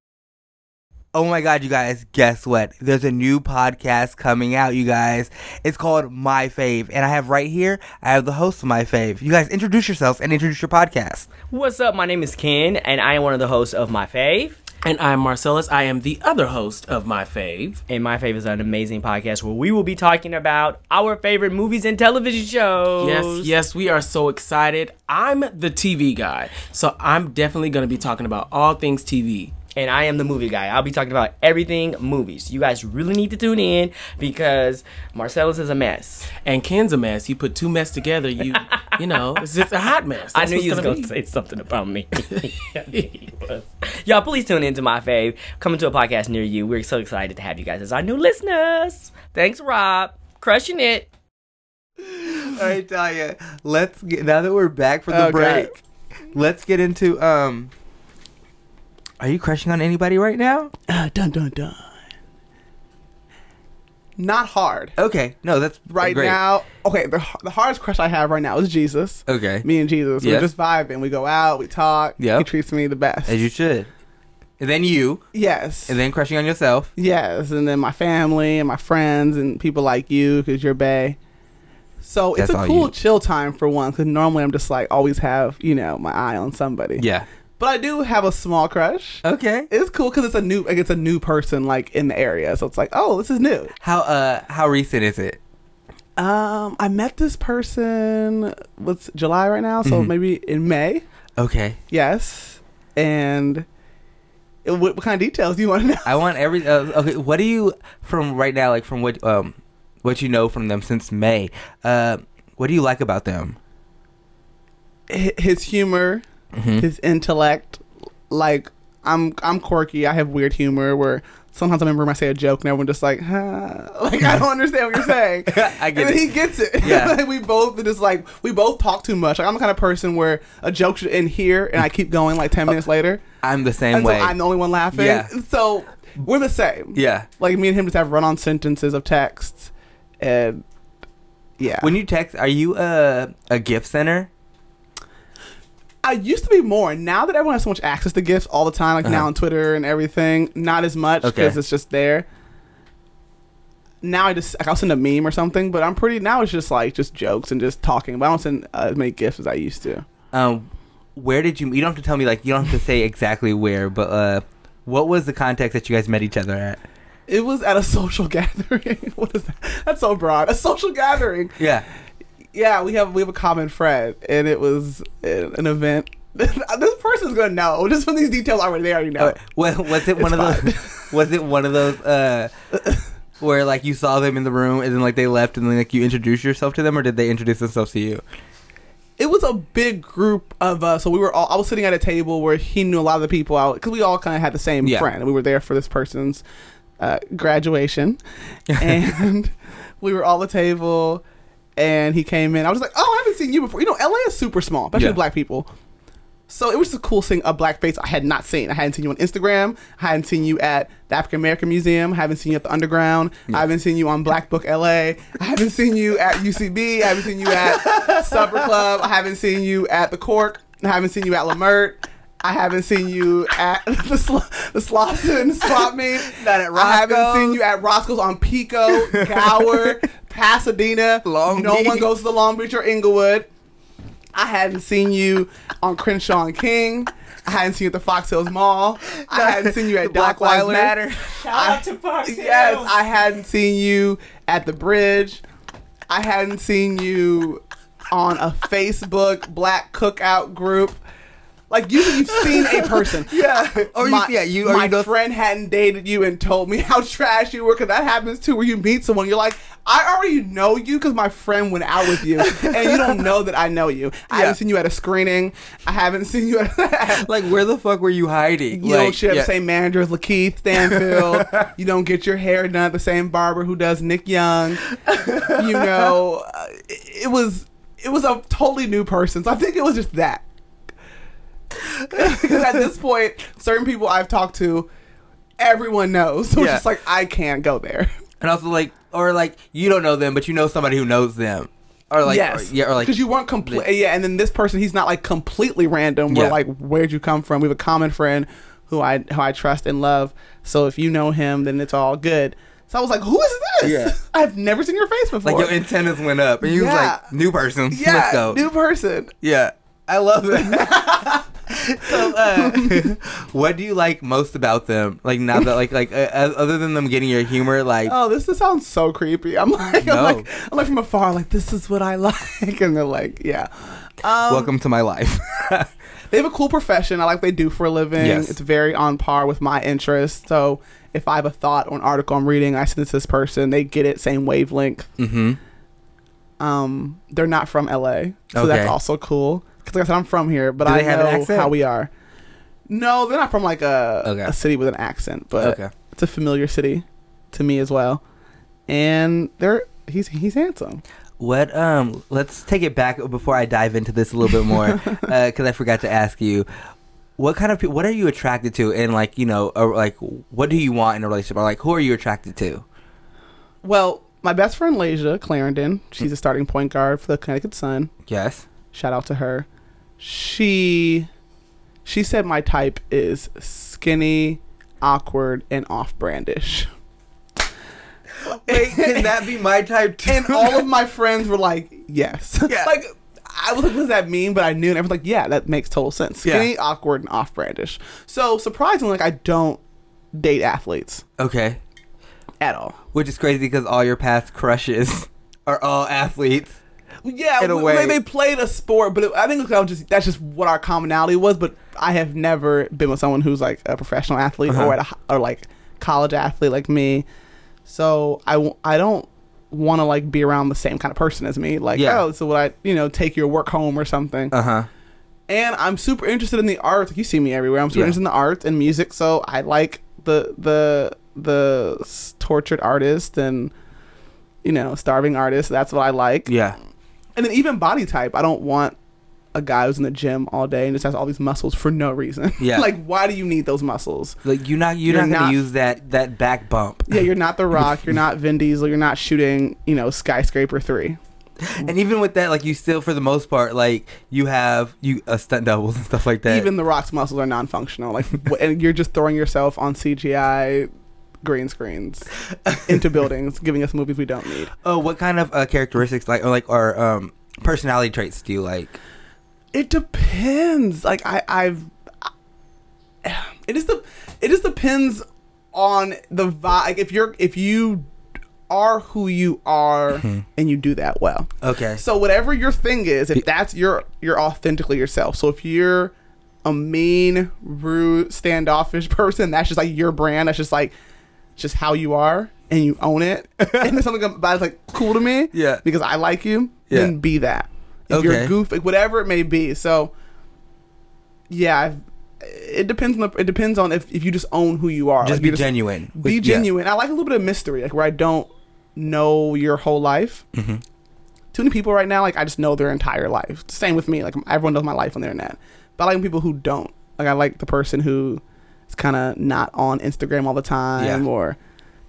Oh my god, you guys, guess what? There's a new podcast coming out, you guys. It's called My Fave. And I have right here, I have the host of My Fave. You guys introduce yourselves and introduce your podcast. What's up? My name is Ken, and I am one of the hosts of My Fave. And I'm Marcellus. I am the other host of My Fave. And My Fave is an amazing podcast where we will be talking about our favorite movies and television shows. Yes, yes, we are so excited. I'm the TV guy, so I'm definitely going to be talking about all things TV. And I am the movie guy. I'll be talking about everything movies. You guys really need to tune in because Marcellus is a mess. And Ken's a mess. You put two mess together, you you know, it's just a hot mess. I That's knew what's you was gonna going to say something about me. He was. Y'all, please tune into My Fave. Coming to a podcast near you. We're so excited to have you guys as our new listeners. Thanks, Rob. Crushing it. All right, Talia, let's get, now that we're back from the Okay. break, let's get into, um, are you crushing on anybody right now? Uh, dun dun dun. Not hard. Okay, no, that's Right great. now, okay, the, the hardest crush I have right now is Jesus. Okay, Me and Jesus. Yes. We're just vibing. We go out, we talk. Yeah, He treats me the best. as you should. And then you, yes. and then crushing on yourself. yes. And then my family and my friends and people like you because you're Bay. So That's it's a cool you. chill time for one because normally I'm just like always have, you know, my eye on somebody. Yeah. But I do have a small crush. Okay. It's cool because it's a new, like it's a new person like in the area. So it's like, oh, this is new. How uh how recent is it? Um, I met this person. What's July right now? So Mhm. maybe in May. Okay. Yes. And what, what kind of details do you want to know? I want every uh, okay. What do you from right now? Like from what um what you know from them since May? Uh, what do you like about them? Hi- His humor, Mhm. his intellect. Like I'm, I'm quirky. I have weird humor where sometimes I remember I say a joke and everyone just like, huh? like I don't understand what you're saying. I get and then it. he gets it. Yeah. like we both just like we both talk too much. Like I'm the kind of person where a joke should end here and I keep going like ten minutes later. I'm the same way. I'm the only one laughing. Yeah. So we're the same. yeah. Like me and him just have run on sentences of texts and yeah. When you text, are you a a gift center? I used to be more. Now that everyone has so much access to gifts all the time, like now Uh-huh. on Twitter and everything, not as much because Okay. it's just there. Now I just like, I'll send a meme or something, but I'm pretty now. It's just like just jokes and just talking. But I don't send uh, as many gifts as I used to. Um, where did you? You don't have to tell me like you don't have to say exactly where, but uh, what was the context that you guys met each other at? It was at a social gathering. what is that? That's so broad. A social gathering. Yeah. Yeah, we have we have a common friend, and it was an event. this person's gonna know just from these details already. They already know. Uh, wa- was it one of those? Was it one of those? Uh, where like you saw them in the room and then like they left and then like you introduced yourself to them or did they introduce themselves to you? it was a big group of us. So we were all. I was sitting at a table where he knew a lot of the people out because we all kind of had the same Yeah. friend, we were there for this person's uh, graduation, and we were all at the table. And he came in. I was like, "Oh, I haven't seen you before." You know, LA is super small, especially Yeah. black people. So it was just cool seeing a black face I had not seen. I hadn't seen you on Instagram. I hadn't seen you at the African American Museum. I haven't seen you at the Underground. I haven't seen you on Black Book LA. I haven't seen you at UCB. I haven't seen you at Supper Club. I haven't seen you at the Cork. I haven't seen you at Leimert. I haven't seen you at the sl- the Slauson swap meet. Not at Roscoe's. I haven't seen you at Roscoe's on Pico, Gower, Pasadena. Long no one goes to the Long Beach or Inglewood. I hadn't seen you on Crenshaw and King. I hadn't seen you at the Fox Hills Mall. I hadn't seen you at Black Lives Dockweiler. Matter. Shout out to Fox Hills. Yes, I hadn't seen you at the bridge. I hadn't seen you on a Facebook Black Cookout group. Like usually you've seen a person. Yeah. Or you- my, yeah, you- or my you know- friend hadn't dated you and told me how trash you were because that happens too. Where you meet someone, you're like, I already know you because my friend went out with you, and you don't know that I know you. I Yeah. haven't seen you at a screening. I haven't seen you at. Like, where the fuck were you hiding? You like, don't share yeah. the same manager as Lakeith Stanfield. you don't get your hair done at the same barber who does Nick Young. You know, uh, it, it was it was a totally new person. So I think it was just that. Because at this point, certain people I've talked to, everyone knows. So Yeah. it's just like I can't go there. And also, like, or like, you don't know them, but you know somebody who knows them. Or like, yes, or, yeah, or like, because you weren't complete. Yeah, and then this person, he's not like completely random. We're Yeah. like, where'd you come from? We have a common friend who I who I trust and love. So if you know him, then it's all good. So I was like, who is this? Yeah. I've never seen your face before. like your antennas went up, and you was like, new person, yeah, let's go. new person. Yeah, I love it. So, uh, what do you like most about them? Like now that, like, like uh, other than them getting your humor, like, Oh, this, this sounds so creepy. I'm like, No. I'm like, I'm like from afar, like this is what I like, and they're like, yeah. Um, welcome to my life. They have a cool profession. I like what they do for a living. Yes. It's very on par with my interests. So if I have a thought or an article I'm reading, I send it to this person. They get it, same wavelength. mm-hmm. Um, they're not from LA, so Okay. that's also cool. Because like I said, I'm from here, but Do I they have an know accent? how we are. No, they're not from like a Okay. a city with an accent, but Okay. it's a familiar city to me as well. And they're he's he's handsome. What um let's take it back before I dive into this a little bit more because I forgot to ask you what kind of people what are you attracted to and like you know or like what do you want in a relationship or like who are you attracted to Well, my best friend Layshia Clarendon, she's a starting point guard for the Connecticut Sun. yes Shout out to her. She she said my type is skinny, awkward, and off-brandish. wait can that be my type too and all of my friends were like, "Yes." Yeah. like I was like, "What does that mean?" But I knew, and everyone's like, "Yeah, that makes total sense." Yeah. Skinny, awkward, and off-brandish. So surprisingly, like I don't date athletes okay at all. which is crazy because all your past crushes are all athletes Yeah, In a way. They, played a sport, but it, I think just that's just what our commonality was. But I have never been with someone who's like a professional athlete Uh-huh. or at a, or like college athlete like me. So I, I don't want to like be around the same kind of person as me. Like Yeah. oh, so would I you know take your work home or something? uh-huh and I'm super interested in the arts. Like you see me everywhere. I'm super Yeah. interested in the arts and music. So I like the the the tortured artist and you know starving artist. That's what I like. yeah And then even body type, I don't want a guy who's in the gym all day and just has all these muscles for no reason. Yeah. like why do you need those muscles? like you're not you're, You're not gonna not- use that that back bump Yeah, you're not The Rock. You're not Vin Diesel. You're not shooting, you know, Skyscraper three. and even with that like you still for the most part like you have you uh, stunt doubles and stuff like that Even The Rock's muscles are non-functional. Like, and you're just throwing yourself on CGI green screens into buildings, giving us movies we don't need. oh what kind of uh, characteristics like or like or um personality traits do you like It depends. Like I, I've. It is the. It just depends on the vibe. Like if you're, if you are who you are Mm-hmm. and you do that well. okay So whatever your thing is, if that's your, you're authentically yourself. So if you're a mean, rude, standoffish person, that's just like your brand. That's just like, just how you are, and you own it. and there's something about it's like cool to me. Yeah. Because I like you. Yeah. Then be that. If Okay. you're goofy, whatever it may be. So, yeah, I've, it depends on the, it depends on if, if you just own who you are. just Like, be you're genuine Be With- yeah. genuine. I like a little bit of mystery, like where I don't know your whole life. Mm-hmm. Too many people right now, like I just know their entire life. Same with me, like everyone knows my life on the internet. But I like people who don't. Like I like the person who is kind of not on Instagram all the time Yeah. or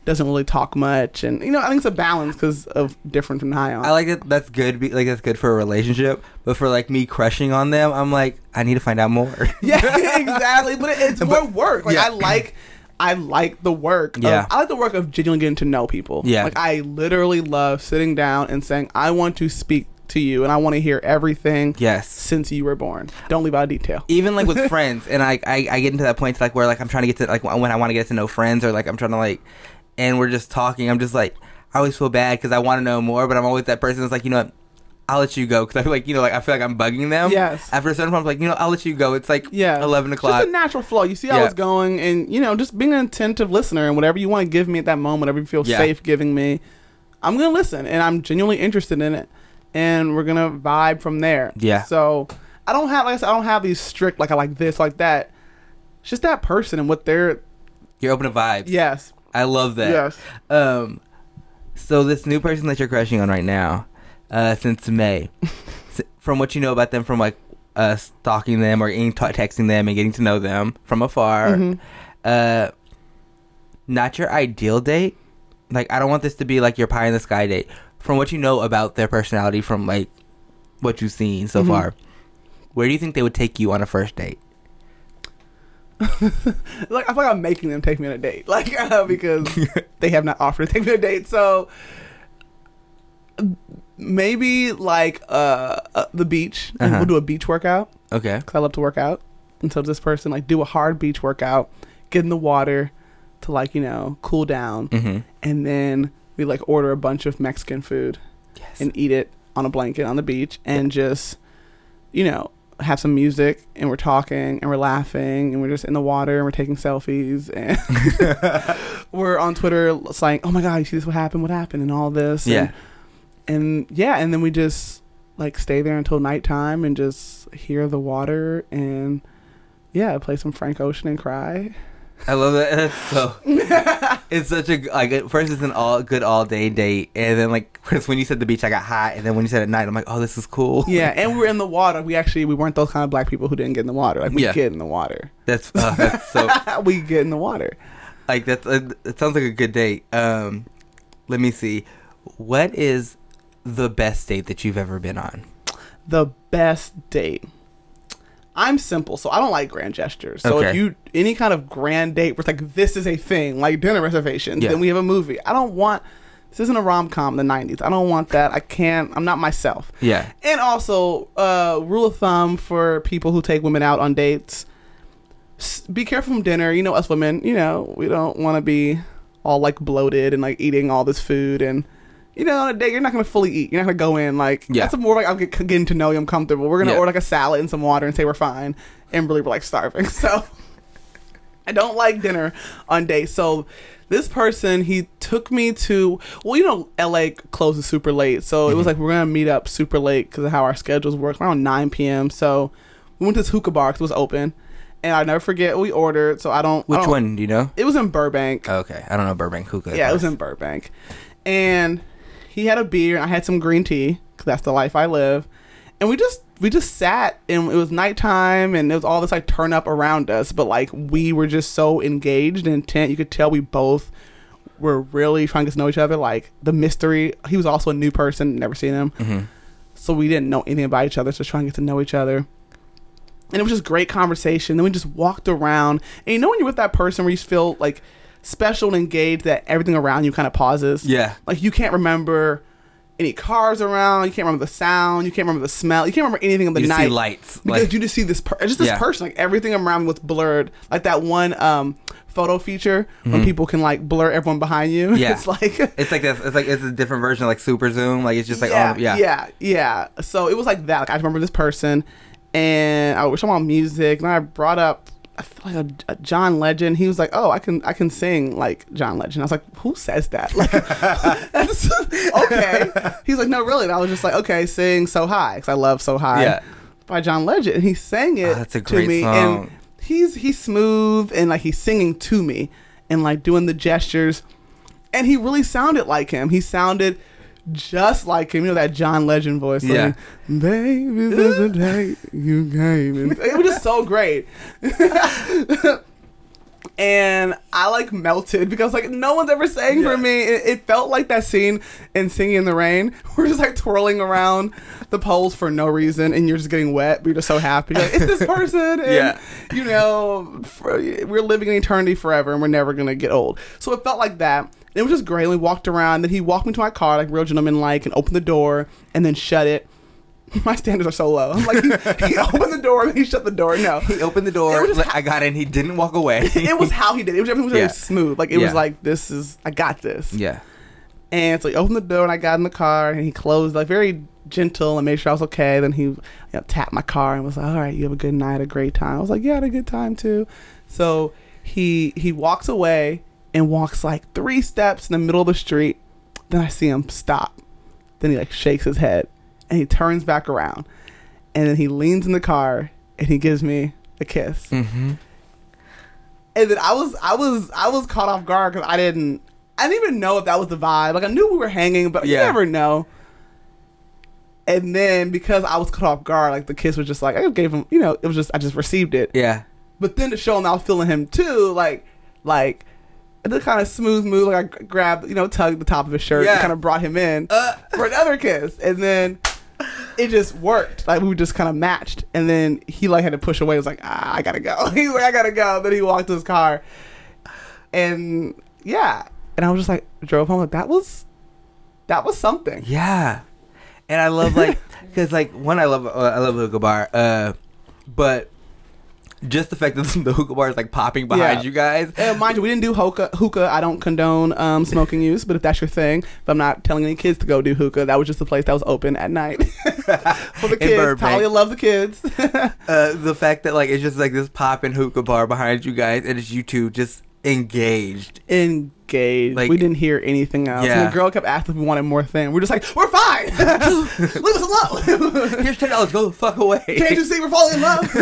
doesn't really talk much, and you know I think it's a balance because of different from high on. I like it. That's good. be- Like that's good for a relationship. But for like me crushing on them, I'm like, I need to find out more. Yeah, exactly. But it, it's more work. Like yeah. I like, I like the work. of- Yeah. I like the work of genuinely getting to know people. Yeah. like I literally love sitting down and saying, I want to speak to you, and I want to hear everything yes. since you were born. Don't leave out a detail. Even like with friends, and I, I I get into that point like where like I'm trying to get to like when I want to get to know friends or like I'm trying to like, and we're just talking. I'm just like I always feel bad because I want to know more, but I'm always that person that's like you know what. I'll let you go because I feel like you know, like I feel like I'm bugging them. Yes. After a certain point, I'm like, you know, I'll let you go. It's like Yeah. eleven o'clock. Just a natural flow. You see how Yeah. it's going, and you know, just being an attentive listener and whatever you want to give me at that moment, whatever you feel Yeah. safe giving me, I'm gonna listen, and I'm genuinely interested in it, and we're gonna vibe from there. Yeah. So I don't have, like I said, I don't have these strict like I like this, like that. It's just that person and what they're. You're open to vibes. Yes. I love that. Yes. Um, so this new person that you're crushing on right now, uh, since May, from what you know about them, from like uh, stalking them or t- texting them and getting to know them from afar, Mhm. uh, not your ideal date. Like I don't want this to be like your pie in the sky date. From what you know about their personality, from like what you've seen so Mhm. far, where do you think they would take you on a first date? like I feel like I'm making them take me on a date, like uh, because they have not offered to take me on a date. So maybe like uh, uh the beach, Uh-huh. we'll do a beach workout Okay. because I love to work out. And so this person like do a hard beach workout, get in the water to like you know cool down, Mm-hmm. and then we like order a bunch of Mexican food Yes. and eat it on a blanket on the beach and just you know have some music and we're talking and we're laughing and we're just in the water and we're taking selfies and we're on Twitter saying, "Oh my god, you see this? What happened? What happened?" and all this. yeah. And, and yeah, and then we just like stay there until nighttime and just hear the water and yeah, play some Frank Ocean and cry. I love that. That's so. it's such a like. At first, it's an all good all day date, and then like Chris, when you said the beach, I got hot, and then when you said at night, I'm like, oh, this is cool. Yeah, and we were in the water. We actually we weren't those kind of black people who didn't get in the water. Like we Yeah. get in the water. That's uh, that's so we get in the water. like that's uh, it sounds like a good date. Um, let me see, what is the best date that you've ever been on? the best date. I'm simple, so I don't like grand gestures. So if you any kind of grand date where it's like this is a thing, like dinner reservations, Yeah. then we have a movie. I don't want this isn't a rom com in the nineties. I don't want that. I can't I'm not myself. Yeah, And also, uh rule of thumb for people who take women out on dates. Be careful from dinner. You know, us women, you know, we don't want to be all like bloated and like eating all this food and you know, on a date, you're not gonna fully eat. You're not gonna go in like Yeah. that's more like I'm get- getting to know you. I'm comfortable. We're gonna Yeah. order like a salad and some water and say we're fine, and really we're like starving. So I don't like dinner on dates. So this person, he took me to well, you know, LA closes super late, so it was Mm-hmm. like we're gonna meet up super late because of how our schedules work around 9 p.m. So we went to this hookah bar 'cause it was open, and I never forget what we ordered. So I don't. I which don't- one do you know? It was in Burbank. Okay, I don't know Burbank hookah. Yeah, it was in Burbank. And he had a beer, and I had some green tea because that's the life I live. And we just we just sat, and it was nighttime, and it was all this like turn up around us. But like we were just so engaged and intent. You could tell we both were really trying to get to know each other. Like the mystery. He was also a new person, never seen him, Mhm. so we didn't know anything about each other. So trying to get to know each other. And it was just great conversation. Then we just walked around, and you know when you're with that person where you feel like special and engaged that everything around you kind of pauses. Yeah, Like you can't remember any cars around. You can't remember the sound. You can't remember the smell. You can't remember anything of the you night see lights. because Like, you just see this. Per- just this Yeah. person. Like everything around was blurred. Like that one um, photo feature when people can like blur everyone behind you. Mm-hmm. Yeah. it's like it's like this. It's like it's a different version of like super zoom. Like it's just like yeah, oh yeah, yeah, yeah. So it was like that. Like I remember this person, and I was talking about music, and I brought up. I feel like a, a John Legend. He was like, "Oh, I can, I can sing like John Legend." I was like, "Who says that?" Like, okay. He's like, "No, really." And I was just like, "Okay, sing So High," because I love So High Yeah. by John Legend. And he sang it Oh, to me, song. and he's he's smooth and like he's singing to me and like doing the gestures and he really sounded like him. He sounded just like him. You know that John Legend voice. Yeah. Like, Baby, this is the day you came. And it was just so great. and I like melted because like no one's ever sang for me. It, it felt like that scene in Singing in the Rain. We're just like twirling around the poles for no reason, and you're just getting wet. But you're just so happy. Like, it's this person. And, Yeah. You know, for, we're living in eternity forever, and we're never gonna get old. So it felt like that. It was just great. We walked around. Then he walked me to my car like real gentleman like, and opened the door, and then shut it. My standards are so low. I'm like, he, he opened the door and he shut the door. No, He opened the door. It was just like, I got in. He didn't walk away. it was how he did it. It was everything was Yeah. very smooth. Like it Yeah. was like this is I got this. yeah. And so he opened the door and I got in the car and he closed like very gentle and made sure I was okay. Then he you know, tapped my car and was like, "All right, you have a good night, a great time." I was like, "Yeah, I had a good time too." So he he walks away and walks like three steps in the middle of the street. Then I see him stop. Then he like shakes his head and he turns back around and then he leans in the car and he gives me a kiss. Mm-hmm. And then I was I was I was caught off guard because I didn't I didn't even know if that was the vibe. Like I knew we were hanging, but you never know. And then because I was caught off guard, like the kiss was just like I gave him, you know, it was just I just received it. Yeah. But then to show him I was feeling him too, like like the kind of smooth move, like I grabbed, you know, tugged the top of his shirt Yeah. and kind of brought him in Uh. for another kiss, and then it just worked. Like we just kind of matched, and then he like had to push away. He was like, ah, I gotta go. He's like, I gotta go. Then he walked to his car, and yeah, and I was just like, drove home. Like that was that was something. Yeah, and I love like because like one I love uh, I love hookah bar, uh, but just the fact that the hookah bar is like popping behind Yeah. you guys. And mind you, we didn't do hookah. Hookah. I don't condone um, smoking use, but if that's your thing, if I'm not telling any kids to go do hookah, that was just a place that was open at night for the kids. Talia loves the kids. Uh, the fact that like it's just like this popping hookah bar behind you guys, and it's you two just engaged. Engaged. Like- we didn't hear anything else. Yeah. And the girl kept asking if we wanted more thing. We're just like, we're fine. Leave us alone. Here's ten dollars. Go the fuck away. Can't you see we're falling in love?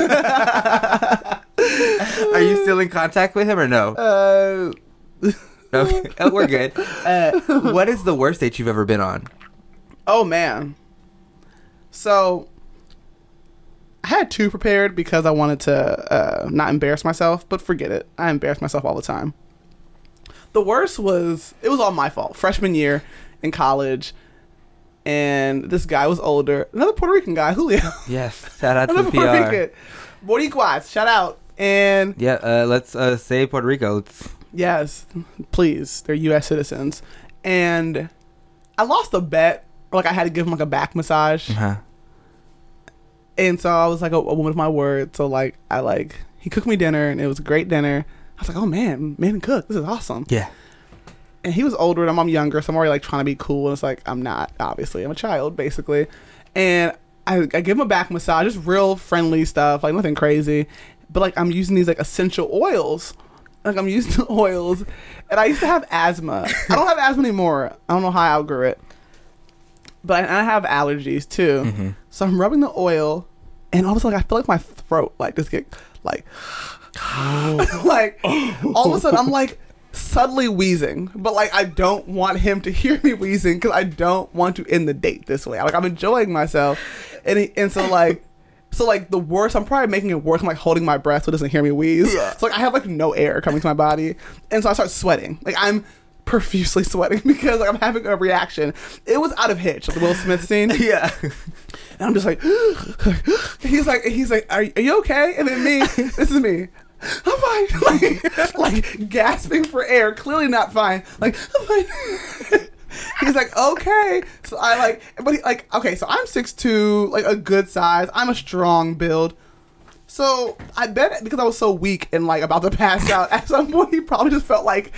Are you still in contact with him or no? uh, Okay, oh, we're good. Uh, what is the worst date you've ever been on? oh man. So I had two prepared because I wanted to uh, not embarrass myself, but forget it. I embarrass myself all the time. The worst was it was all my fault. Freshman year in college, and this guy was older. Another Puerto Rican guy, Julio. Yes, shout out to Another the Puerto PR. Rican. Boricuas, shout out. And Yeah, uh, let's uh, say Puerto Rico. Yes, please, they're U.S. citizens. And I lost a bet, like I had to give him like a back massage. uh And so I was like a, a woman of my word. So like I like he cooked me dinner, and it was a great dinner. I was like, oh man, man cook. This is awesome. Yeah. and he was older and I'm, I'm younger, so I'm already like trying to be cool. And it's like I'm not, obviously, I'm a child basically. And I, I give him a back massage, just real friendly stuff, like nothing crazy. But like I'm using these like essential oils, like I'm using the oils. And I used to have asthma. I don't have asthma anymore. I don't know how I outgrew it. But I have allergies too. Mm-hmm. So I'm rubbing the oil, and all of a sudden I feel like my throat like just get like like all of a sudden I'm like subtly wheezing, but like I don't want him to hear me wheezing because I don't want to end the date this way. Like I'm enjoying myself, and he, and so like. So like the worst, I'm probably making it worse. I'm like holding my breath so it doesn't hear me wheeze. So like I have like no air coming to my body, and so I start sweating. Like I'm profusely sweating because like I'm having a reaction. It was out of Hitch, like the Will Smith scene. Yeah. And I'm just like, he's like, he's like, are, are you okay? And then me, this is me. I'm fine. Like, like gasping for air, clearly not fine. Like, I'm fine. He's like, okay. So I like, but he, like, okay, so I'm 6'2, like a good size. I'm a strong build. So I bet because I was so weak and like about to pass out, at some point he probably just felt like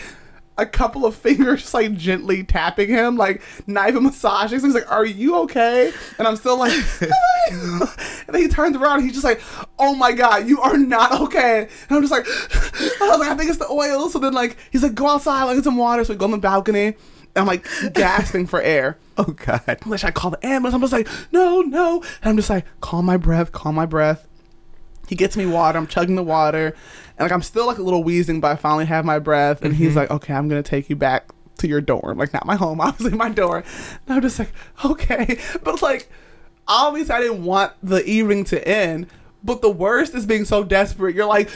a couple of fingers just like gently tapping him, like not even massaging. So he's like, "Are you okay?" And I'm still like, and then he turns around. And he's just like, "Oh my god, you are not okay." And I'm just like, I was like, "I think it's the oil." So then like he's like, "Go outside, like get some water." So we go on the balcony. And I'm like gasping for air. Oh God. Which I call the ambulance. I'm just like, no, no. And I'm just like, calm my breath, calm my breath. He gets me water. I'm chugging the water, and like I'm still like a little wheezing, but I finally have my breath. And he's mm-hmm. like, "Okay, I'm gonna take you back to your dorm, like not my home, obviously my dorm." And I'm just like, "Okay," but like, obviously I didn't want the evening to end. But the worst is being so desperate. You're like,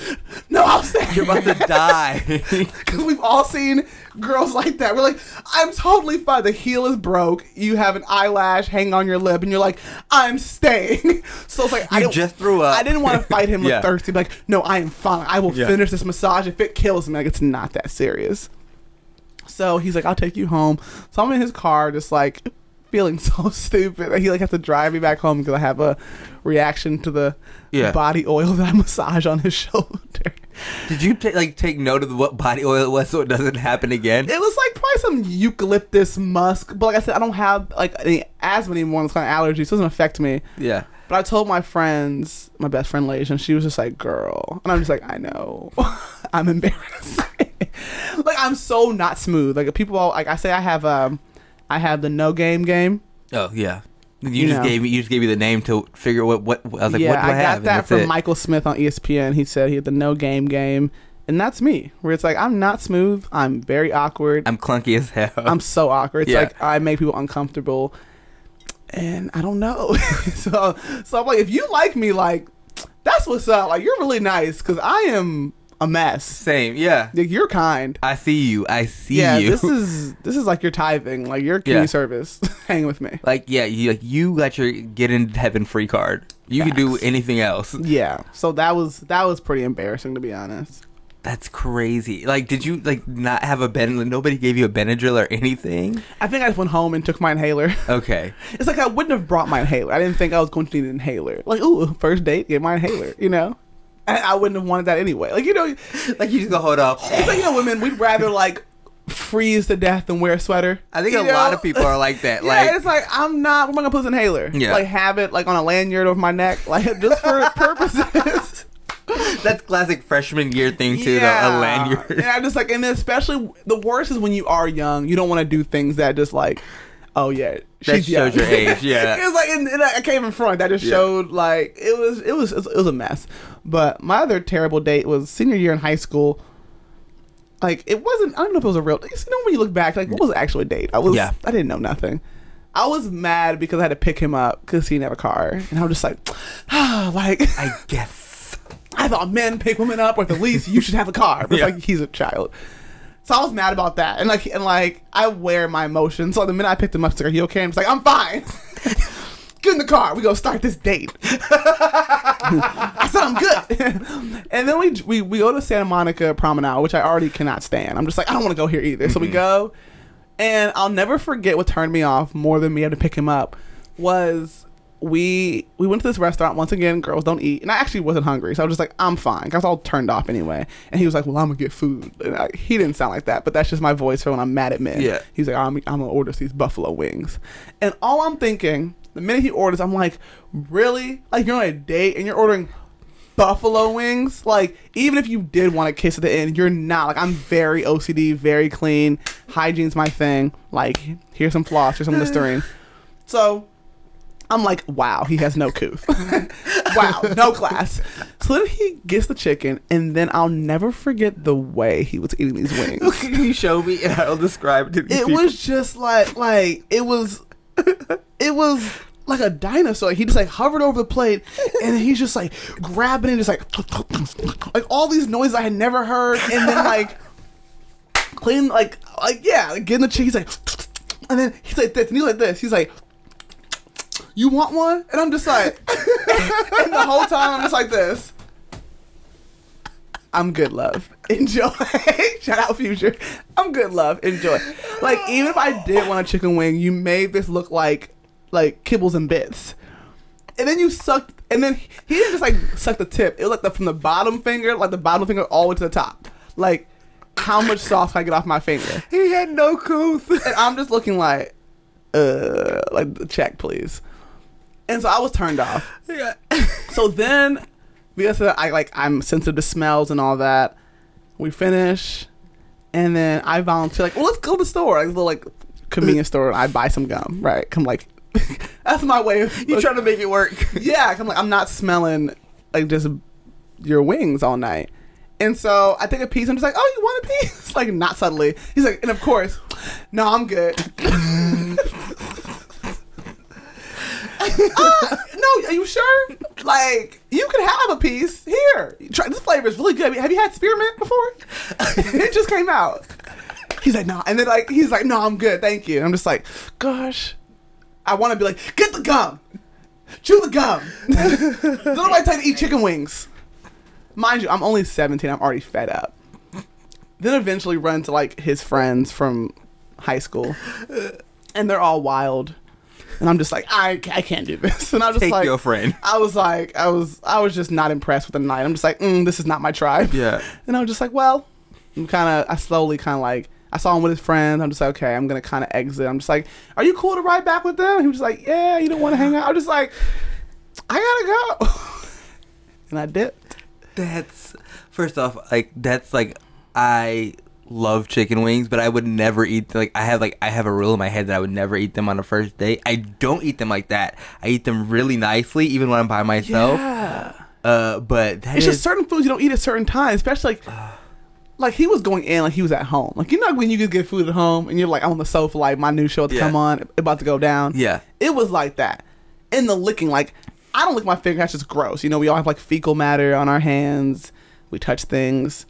"No, I'll stay." You're about to die. Because we've all seen girls like that. We're like, I'm totally fine. The heel is broke. You have an eyelash hanging on your lip, and you're like, I'm staying. So it's like, I You don't- just threw up. I didn't want to fight him with Yeah. thirsty. Like, no, I am fine. I will Yeah. finish this massage if it kills me. Like, it's not that serious. So he's like, I'll take you home. So I'm in his car, just like feeling so stupid. that He like has to drive me back home because I have a reaction to the Yeah. body oil that I massage on his shoulder. Did you ta- like take note of what body oil it was so it doesn't happen again? It was like probably some eucalyptus musk, but like I said, I don't have like any asthma anymore. and It's kind of allergies, so it doesn't affect me. Yeah. But I told my friends, my best friend Leish, and she was just like, "Girl," and I'm just like, "I know, I'm embarrassed. like I'm so not smooth. Like people, all, like I say, I have um, I have the no game game. Oh yeah. You, You just know. gave me you just gave me the name to figure what what I was like yeah, what do I, I, got that from it. Michael Smith on ESPN. He said he had the no game game, and that's me. Where it's like I'm not smooth. I'm very awkward. I'm clunky as hell. I'm so awkward. It's Yeah. like I make people uncomfortable, and I don't know. so, so I'm like, if you like me, like that's what's up. Like you're really nice because I am a mess. Same. Yeah. Like you're kind. I see you. I see yeah, you. this is this is like your tithing, like your community Yeah. service. Hang with me. like yeah, you like you got your get into heaven free card. You can do anything else. Yeah. So that was that was pretty embarrassing to be honest. That's crazy. Like, did you like not have a Ben? Nobody gave you a Benadryl or anything. I think I just went home and took my inhaler. Okay. It's like I wouldn't have brought my inhaler. I didn't think I was going to need an inhaler. Like, ooh, first date, get my inhaler. You know, I, I wouldn't have wanted that anyway. Like, you know, Like you just go hold up. it's like you know, women we'd rather like freeze to death than wear a sweater. I think You a lot of people are like that. Yeah, Like it's like I'm not. Where am I gonna put this inhaler? Yeah. like have it like on a lanyard over my neck, like just for purposes. that's classic freshman year thing too. Though, a lanyard. And I just like, and especially the worst is when you are young. You don't want to do things that just like, oh yeah, That she's young. your age, yeah. it was like, and, and I came in front. That just Yeah. showed like it was, it was, it was a mess. But my other terrible date was senior year in high school. Like it wasn't. I don't know if it was a real. You know when you look back, like what was actually a date? I was. Yeah. I didn't know nothing. I was mad because I had to pick him up because he didn't have a car, and I was just like, ah, like I guess. I thought men pick women up, or at the least you should have a car. But Yeah. like he's a child. So I was mad about that, and like, and like, I wear my emotions. So the minute I picked him up, he's like, "Are you okay?" And I was like, "I'm fine." Get in the car. We go start this date. I said I'm good. and then we, we we go to Santa Monica Promenade, which I already cannot stand. I'm just like, I don't want to go here either. So we mm-hmm. go, and I'll never forget what turned me off more than me having to pick him up was we we went to this restaurant once again. Girls don't eat, and I actually wasn't hungry, so I was just like, I'm fine. I was all turned off anyway. And he was like, Well, I'm gonna get food. And I, he didn't sound like that, but that's just my voice for when I'm mad at men. Yeah. He's like, I'm, I'm gonna order these buffalo wings, and all I'm thinking the minute he orders, I'm like, really? Like you're on a date and you're ordering buffalo wings? Like even if you did want to kiss at the end, you're not. Like I'm very OCD, very clean. Hygiene's my thing. Like here's some floss, here's some Listerine. So I'm like, wow, he has no couth. wow, no class. So then he gets the chicken, and then I'll never forget the way he was eating these wings. Can you show me and I'll describe it it was just like like it was it was like a dinosaur. He just like hovered over the plate and he's just like grabbing it, just like like all these noises I had never heard, and then like clean like like yeah, like, getting the chicken. He's like, and then he's like this, and he's like this. He's like. You want one? And I'm just like, and the whole time I'm just like this. I'm good, love. Enjoy. Shout out, future. I'm good, love. Enjoy. Like even if I did want a chicken wing, you made this look like like kibbles and bits, and then you sucked. And then he didn't just like suck the tip. It was like the from the bottom finger, like the bottom finger, all the way to the top. Like how much sauce can I get off my finger? He had no couth. And I'm just looking like, uh, like check, please. And so I was turned off. yeah. So then, because I like I'm sensitive to smells and all that, we finish, and then I volunteer like, well, let's go to the store, like a little like convenience store. And I buy some gum, right? I'm like, that's my way. Of, You trying to make it work? yeah, I'm like, I'm not smelling like just your wings all night. And so I take a piece. I'm just like, oh, you want a piece? like not subtly. He's like, and of course, no, I'm good. Uh, no, are you sure? Like, you can have a piece here. Try this flavor is really good. Have you had spearmint before? it just came out. He's like, no, and then like he's like, no, I'm good, thank you. And I'm just like, gosh, I want to be like, get the gum, chew the gum. Don't nobody tell you to eat chicken wings. Mind you, I'm only 17. I'm already fed up. Then eventually run to like his friends from high school, and they're all wild. And I'm just like, I, I can't do this. And I was just Take like, your friend. I was like, I was, I was just not impressed with the night. I'm just like, mm, this is not my tribe. Yeah. And I was just like, well, I'm kind of, I slowly kind of like, I saw him with his friends. I'm just like, okay, I'm gonna kind of exit. I'm just like, are you cool to ride back with them? He was like, yeah, you don't want to hang out. I'm just like, I gotta go, and I did. That's first off, like that's like I love chicken wings, but I would never eat like I have like I have a rule in my head that I would never eat them on a first date. I don't eat them like that. I eat them really nicely, even when I'm by myself. Yeah. Uh, but that It's is just certain foods you don't eat at certain times, especially like, like he was going in like he was at home. Like you know when you could get food at home and you're like on the sofa, like my new show to Yeah. come on, about to go down. yeah. It was like that. In the licking, like I don't lick my finger. That's just gross. You know, we all have like fecal matter on our hands. We touch things.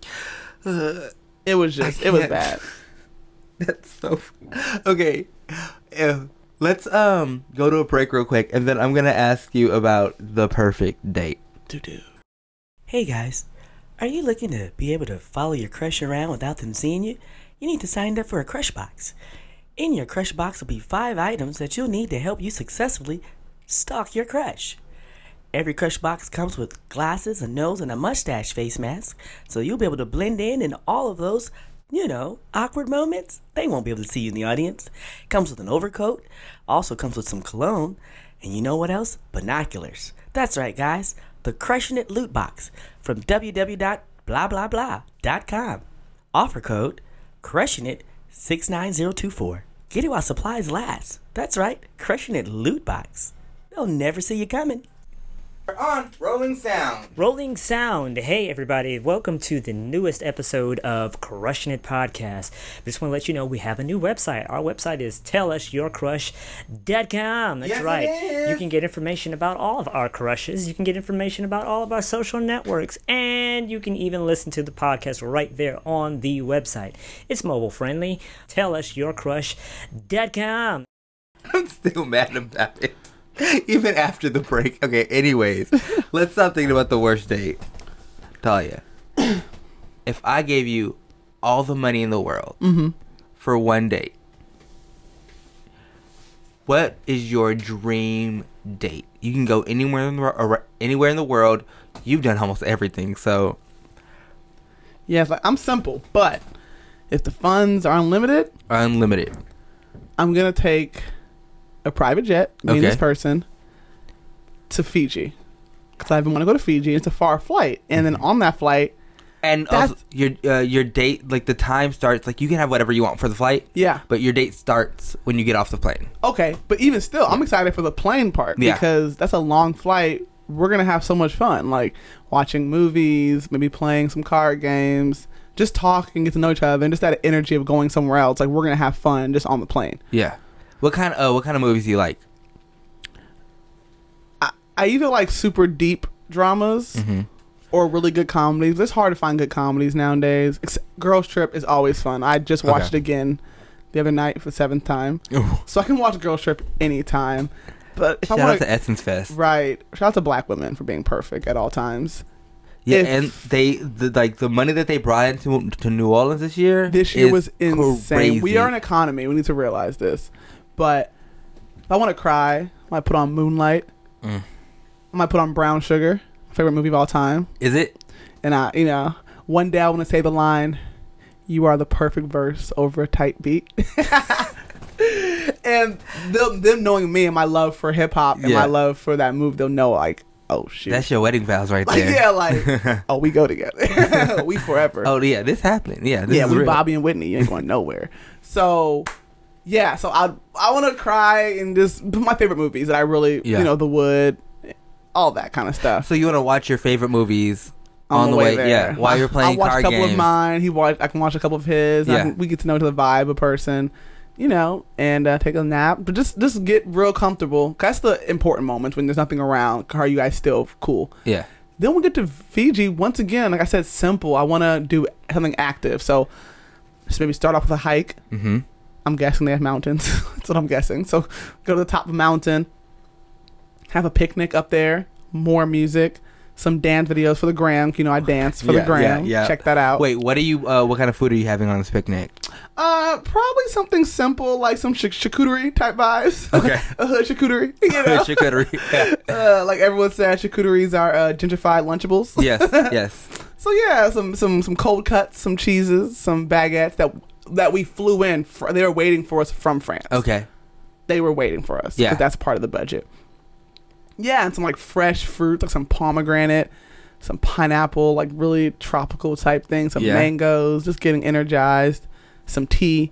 It was just, it was bad. That's so okay. Uh, let's um go to a break real quick, and then I'm gonna ask you about the perfect date. Do do. Hey guys, are you looking to be able to follow your crush around without them seeing you? You need to sign up for a crush box. In your crush box will be five items that you'll need to help you successfully stalk your crush. Every crush box comes with glasses, a nose, and a mustache face mask, so you'll be able to blend in in all of those, you know, awkward moments. They won't be able to see you in the audience. Comes with an overcoat, also comes with some cologne, and you know what else? Binoculars. That's right, guys. The Crushing It Loot Box from www.blahblahblah.com. Offer code Crushing It 69024. Get it while supplies last. That's right, Crushing It Loot Box. They'll never see you coming. We're on Rolling Sound. Rolling Sound. Hey, everybody. Welcome to the newest episode of Crushing It Podcast. Just want to let you know we have a new website. Our website is tellusyourcrush.com. That's Yes, right. You can get information about all of our crushes. You can get information about all of our social networks. And you can even listen to the podcast right there on the website. It's mobile friendly. Tellusyourcrush.com. I'm still mad about it. Even after the break. Okay, anyways, let's stop thinking about the worst date. Talia, if I gave you all the money in the world mm-hmm. for one date, what is your dream date? You can go anywhere in the anywhere in the world. You've done almost everything, so Yeah, like I'm simple, but if the funds are unlimited, unlimited. I'm gonna take a private jet, me and Okay. this person, to Fiji. Because I've been want to go to Fiji. It's a far flight, and then on that flight, And That's- also, your uh, your date, like the time starts, like you can have whatever you want for the flight, yeah, but your date starts when you get off the plane. okay. But even still, I'm excited for the plane part Yeah. because that's a long flight. We're gonna have so much fun, like watching movies, maybe playing some card games, just talking, get to know each other, and just that energy of going somewhere else. Like we're gonna have fun just on the plane. Yeah. What kind of uh, what kind of movies do you like? I, I either like super deep dramas Mm-hmm. or really good comedies. It's hard to find good comedies nowadays. Girls Trip is always fun. I just watched Okay. it again the other night for the seventh time, so I can watch Girls Trip anytime. But if Shout I out to Essence Fest. right, shout out to black women for being perfect at all times. Yeah, If- and they the, like the money that they brought into to New Orleans this year. This year was insane. Crazy. We are an economy. We need to realize this. But if I want to cry, I might put on Moonlight. Mm. I might put on Brown Sugar, favorite movie of all time. Is it? And I, you know, one day I want to say the line, "You are the perfect verse over a tight beat." and them, them knowing me and my love for hip hop and Yeah. my love for that move, they'll know like, oh shoot, That's your wedding vows right like there. yeah, like oh we go together, we forever. oh yeah, this happening. Yeah, this yeah, we real. Bobby and Whitney. You ain't going nowhere. So, yeah. So I I want to cry and just my favorite movies that I really Yeah. you know The Wood, all that kind of stuff. So you want to watch your favorite movies on, the way? there. Yeah, while you're playing I watch a couple games. of mine. He watch. I can watch a couple of his. Yeah. can- we get to know the vibe of a person. You know, and uh, take a nap, but just just get real comfortable. That's the important moments when there's nothing around. Are you guys still cool? Yeah. Then we get to Fiji once again. Like I said, simple. I want to do something active, so just maybe start off with a hike. Mm-hmm. I'm guessing they have mountains. That's what I'm guessing. So go to the top of a mountain, have a picnic up there, more music, some dance videos for the gram. You know, I dance for Yeah, the gram. yeah, yeah. Check that out. Wait, what are you? Uh, what kind of food are you having on this picnic? Uh, probably something simple like some ch- charcuterie type vibes. Okay. a hood charcuterie. You know? Charcuterie. Yeah. uh, like everyone said, charcuteries are uh, gentrified Lunchables. Yes, yes. So yeah, some some some cold cuts, some cheeses, some baguettes that that we flew in. For, they were waiting for us from France. Okay. They were waiting for us. Yeah. that's part of the budget. Yeah, and some like fresh fruit, like some pomegranate, some pineapple, like really tropical type thing. Some Yeah. mangoes, just getting energized. Some tea,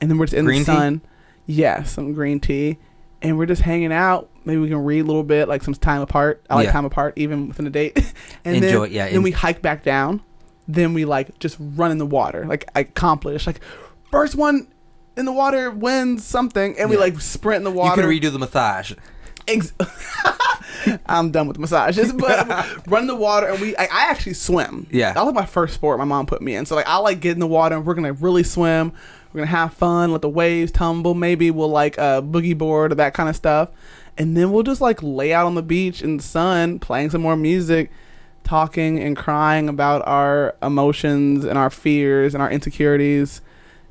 and then we're just in Green the tea? sun. Yeah, some green tea, and we're just hanging out. Maybe we can read a little bit, like some time apart. I like Yeah. time apart, even within a date. and Enjoy- then, yeah, Then en- we hike back down. Then we like just run in the water, like accomplish. Like first one in the water wins something, and we like sprint in the water. You can redo the massage. Ex- I'm done with massages, but run in the water and we. I, I actually swim. Yeah. that was my first sport. My mom put me in, so like I like get in the water and we're gonna really swim. We're gonna have fun, let the waves tumble. Maybe we'll like uh, boogie board or that kind of stuff, and then we'll just like lay out on the beach in the sun, playing some more music, talking and crying about our emotions and our fears and our insecurities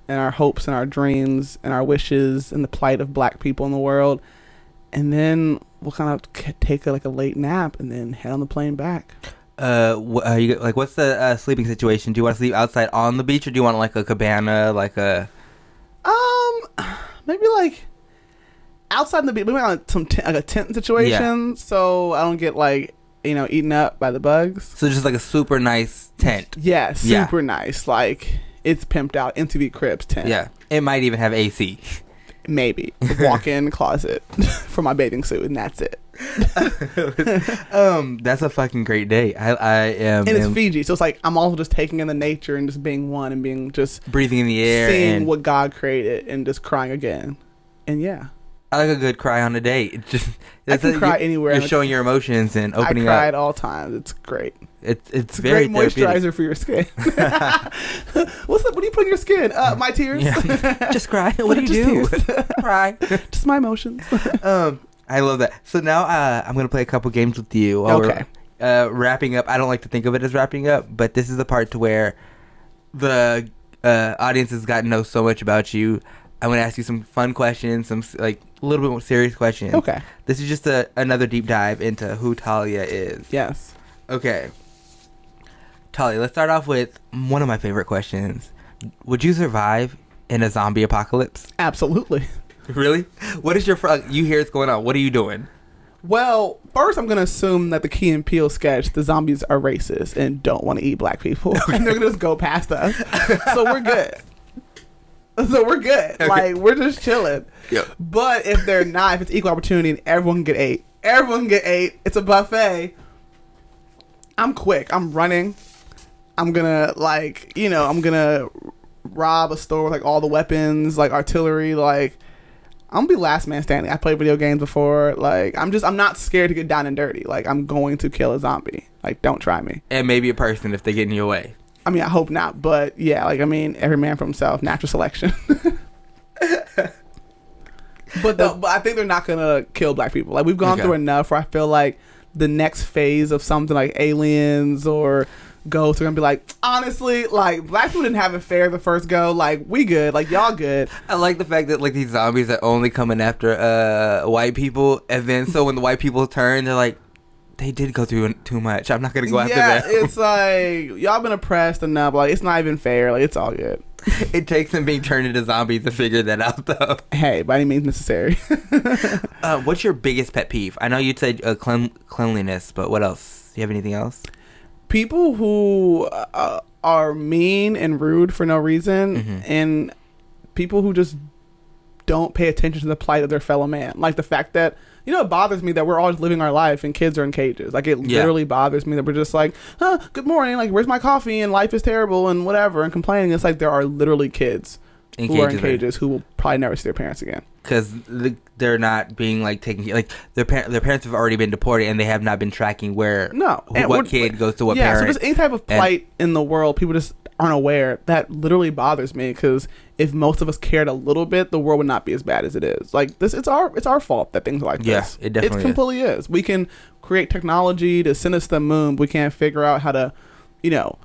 and our hopes and our dreams and our wishes and the plight of black people in the world and then we'll kind of take a, like a late nap and then head on the plane back. Uh, wh- uh you, like, what's the uh, sleeping situation? Do you want to sleep outside on the beach, or do you want like a cabana, like a? Um, maybe like outside the beach, maybe on some t- like a tent situation, so I don't get like you know eaten up by the bugs. So just like a super nice tent. Yeah, Yeah. super nice. Like it's pimped out MTV Cribs tent. Yeah, it might even have AC. maybe walk-in closet for my bathing suit, and that's it. um, that's a fucking great day. I, I am, And it's am Fiji, so it's like I'm also just taking in the nature and just being one and being just breathing in the air, seeing what God created and just crying again. And yeah, I like a good cry on a date. It just I can a- cry you're, anywhere. You're showing your emotions and opening up. I cry up. at all times. It's great. It's it's, It's very great moisturizer for your skin. What's up? What do you put in your skin? Uh, my tears. Yeah. just cry. What do you do? Just tears. cry. Just my emotions. Um, I love that. So now uh, I'm gonna play a couple games with you. Okay. Uh, wrapping up. I don't like to think of it as wrapping up, but this is the part to where the uh, audience has gotten to know so much about you. I'm gonna ask you some fun questions, some like a little bit more serious questions. Okay. This is just a, another deep dive into who Talia is. Yes. Okay. Talia, let's start off with one of my favorite questions. Would you survive in a zombie apocalypse? Absolutely. Really? What is your fr- you hear it's going on? What are you doing? Well, first I'm gonna assume that the Key and Peele sketch, the zombies are racist and don't want to eat black people, and they're gonna just go past us. so we're good. So we're good. Like we're just chilling. Yep. But if they're not, if it's equal opportunity and everyone can get eight, everyone can get eight. It's a buffet. I'm quick. I'm running. I'm gonna like you know I'm gonna rob a store with like all the weapons, like artillery, like. I'm gonna be last man standing. I played video games before. Like I'm just I'm not scared to get down and dirty. Like I'm going to kill a zombie. Like don't try me. And maybe a person if they get in your way. I mean I hope not, but yeah, like I mean every man for himself. Natural selection. but the, but I think they're not gonna kill black people. Like we've gone Okay. through enough where I feel like the next phase of something like aliens or ghosts are gonna be like honestly like black people didn't have it fair the first go. Like we good. Like y'all good. I like the fact that like these zombies are only coming after uh white people, and then so when the white people turn, they're like, they did go through too much. I'm not gonna go after that. yeah, them. it's like y'all been oppressed enough. Like it's not even fair. Like it's all good. it takes them being turned into zombies to figure that out, though. Hey, by any means necessary. Uh, what's your biggest pet peeve? I know you said uh, clean- cleanliness, but what else? Do you have anything else? People who uh, are mean and rude for no reason, Mhm. and people who just don't pay attention to the plight of their fellow man. Like the fact that you know it bothers me that we're all just living our life and kids are in cages. Like it Yeah. literally bothers me that we're just like, huh, good morning, like where's my coffee and life is terrible and whatever and complaining. It's like there are literally kids In who are in cages, right? who will probably never see their parents again. because they're not being like taken like their par- their parents have already been deported and they have not been tracking where No, who- what kid goes to what yeah, parent. so just any type of and- plight in the world, people just aren't aware. That literally bothers me because if most of us cared a little bit, the world would not be as bad as it is. Like this, it's our it's our fault that things are like Yeah, this. it definitely is. completely is. We can create technology to send us to the moon. But we can't figure out how to, you know,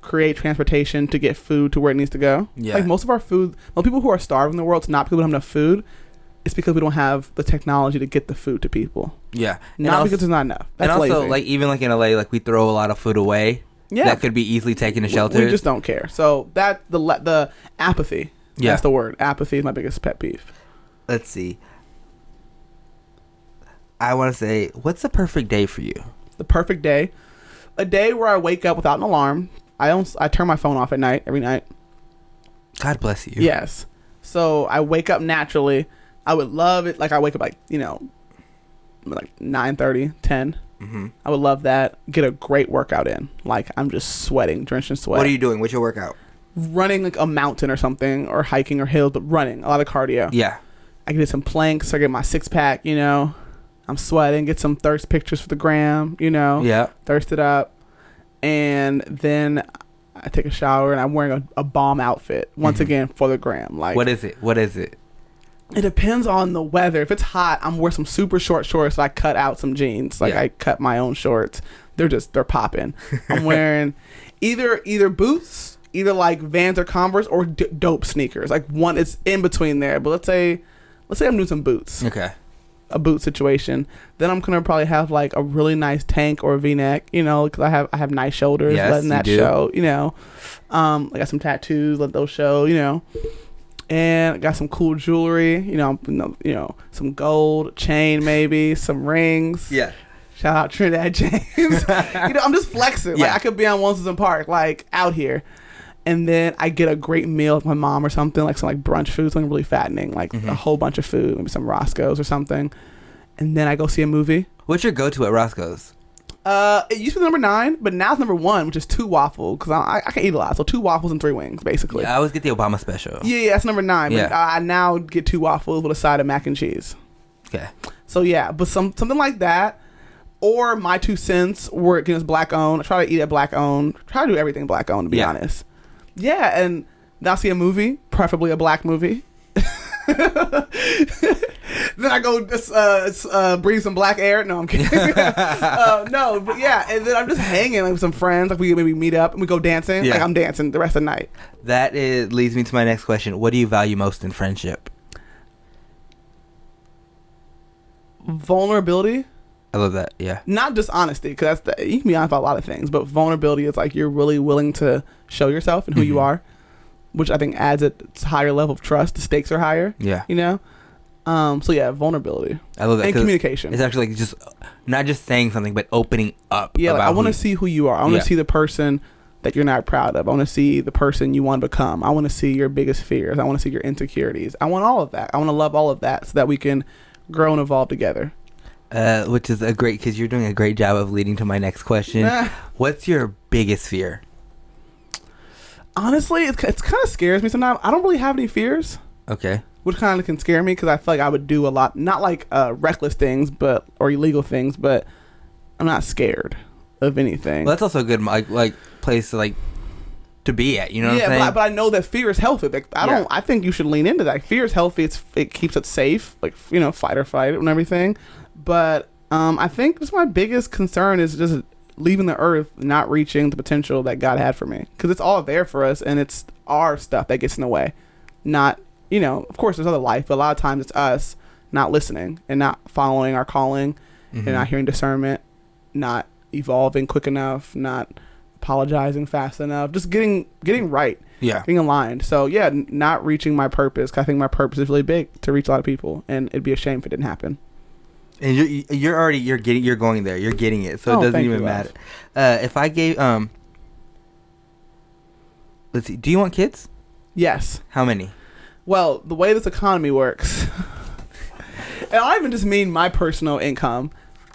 create transportation to get food to where it needs to go. Yeah. Like most of our food, most people who are starving in the world, it's not because we don't have enough food. It's because we don't have the technology to get the food to people. Yeah. And Not also- because there's not enough. That's and also, lazy. like even like in LA, like we throw a lot of food away yeah, that could be easily taken to shelters. We just don't care. So that the le- the apathy. Yeah. That's the word. Apathy is my biggest pet peeve. Let's see. I want to say, what's the perfect day for you? The perfect day, a day where I wake up without an alarm. I don't. I turn my phone off at night every night. God bless you. Yes. So I wake up naturally. I would love it. Like I wake up like you know, like 9 30, 10. Hmm I would love that. Get a great workout in. Like I'm just sweating, drenched in sweat. What are you doing? What's your workout? running like a mountain or something, or hiking or hills, but running a lot of cardio. Yeah. I can get some planks. I get my six pack. You know, I'm sweating. Get some thirst pictures for the gram. You know, Yeah. thirst it up, and then I take a shower and I'm wearing a, a bomb outfit once Mhm. again for the gram. Like What is it? What is it? It depends on the weather. If it's hot, I'm wearing some super short shorts. I cut out some jeans. Like Yeah. I cut my own shorts. They're just they're popping. I'm wearing either either boots, either like Vans or Converse, or d- dope sneakers. Like one, it's in between there. But let's say, let's say I'm doing some boots, Okay. a boot situation. Then I'm gonna probably have like a really nice tank or a V-neck. You know, because I have I have nice shoulders, Yes, letting that do. show. You know, um, I got some tattoos, let those show. You know and I got some cool jewelry. You know, you know, some gold chain, maybe some rings. Yeah. Shout out Trinidad James. you know, I'm just flexing. Like Yeah. I could be on Wilson Park, like out here, and then I get a great meal with my mom or something, like some like brunch food, something really fattening, like Mhm. a whole bunch of food, maybe some Roscoe's or something, and then I go see a movie. What's your go-to at Roscoe's? Uh, it used to be number nine, but now it's number one, which is two waffles because I, I can eat a lot. So two waffles and three wings, basically. Yeah, I always get the Obama special. Yeah, yeah, that's number nine. But Yeah. I I now get two waffles with a side of mac and cheese. Okay. So yeah, but some something like that, or my two cents where it is black owned. I try to eat at black owned. Try to do everything black owned. To be Yeah. honest. Yeah, and now see a movie, preferably a black movie. then I go just uh, uh, breathe some black air. No, I'm kidding. uh, no, but yeah, and then I'm just hanging like, with some friends. Like we maybe meet up and we go dancing. Yeah. Like I'm dancing the rest of the night. That is, leads me to my next question. What do you value most in friendship? Vulnerability. I love that. Yeah. not just honesty because that's the, you can be honest about a lot of things but vulnerability is like you're really willing to show yourself and who you Mhm. are which i think adds a higher level of trust the stakes are higher Yeah. you know um so yeah vulnerability I love that. and communication It's actually like just not just saying something, but opening up. yeah like, i want to see who you are i want to Yeah. see the person that you're not proud of i want to see the person you want to become i want to see your biggest fears i want to see your insecurities i want all of that i want to love all of that so that we can grow and evolve together Uh, which is a great because you're doing a great job of leading to my next question. What's your biggest fear? Honestly it's, it's kind of scares me sometimes i don't really have any fears Okay. which kind of can scare me because I feel like I would do a lot, not like uh, reckless things, but or illegal things, but I'm not scared of anything. Well, that's also a good like like place to like to be at. You know what yeah, but? I, but I know that fear is healthy. Like I Yeah. don't. I think you should lean into that. Fear is healthy. It's it keeps us safe. Like you know, fight or flight and everything. But um, I think just my biggest concern is just leaving the earth, not reaching the potential that God had for me, because it's all there for us, and it's our stuff that gets in the way. Not you know, of course, there's other life, but a lot of times it's us not listening and not following our calling Mhm. and not hearing discernment, not evolving quick enough, not apologizing fast enough, just getting getting right, yeah. being aligned. So yeah, n- not reaching my purpose. 'cause I think my purpose is really big to reach a lot of people, and it'd be a shame if it didn't happen. And you're you're already you're getting you're going there. You're getting it. So Oh, it doesn't even you, matter. Uh, if I gave um. Let's see. Do you want kids? Yes. How many? Well, the way this economy works, and I even just mean my personal income,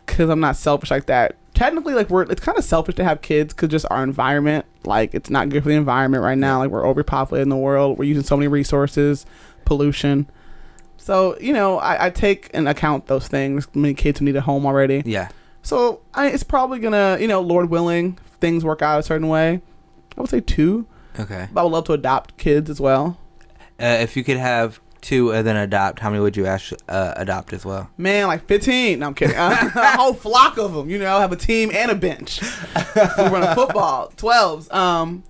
because I'm not selfish like that. Technically, like we're, it's kind of selfish to have kids because just our environment, like it's not good for the environment right now. Like we're overpopulated in the world. We're using so many resources, pollution. So you know, I, I take in account those things. Many kids who need a home already. Yeah. So I, it's probably gonna, you know, Lord willing, if things work out a certain way. I would say two, Okay. but I would love to adopt kids as well. Uh, if you could have two and then adopt, how many would you actually uh, adopt as well? Man, like 15. No, I'm kidding. a whole flock of them, you know, have a team and a bench. we run a football, 12s. Um,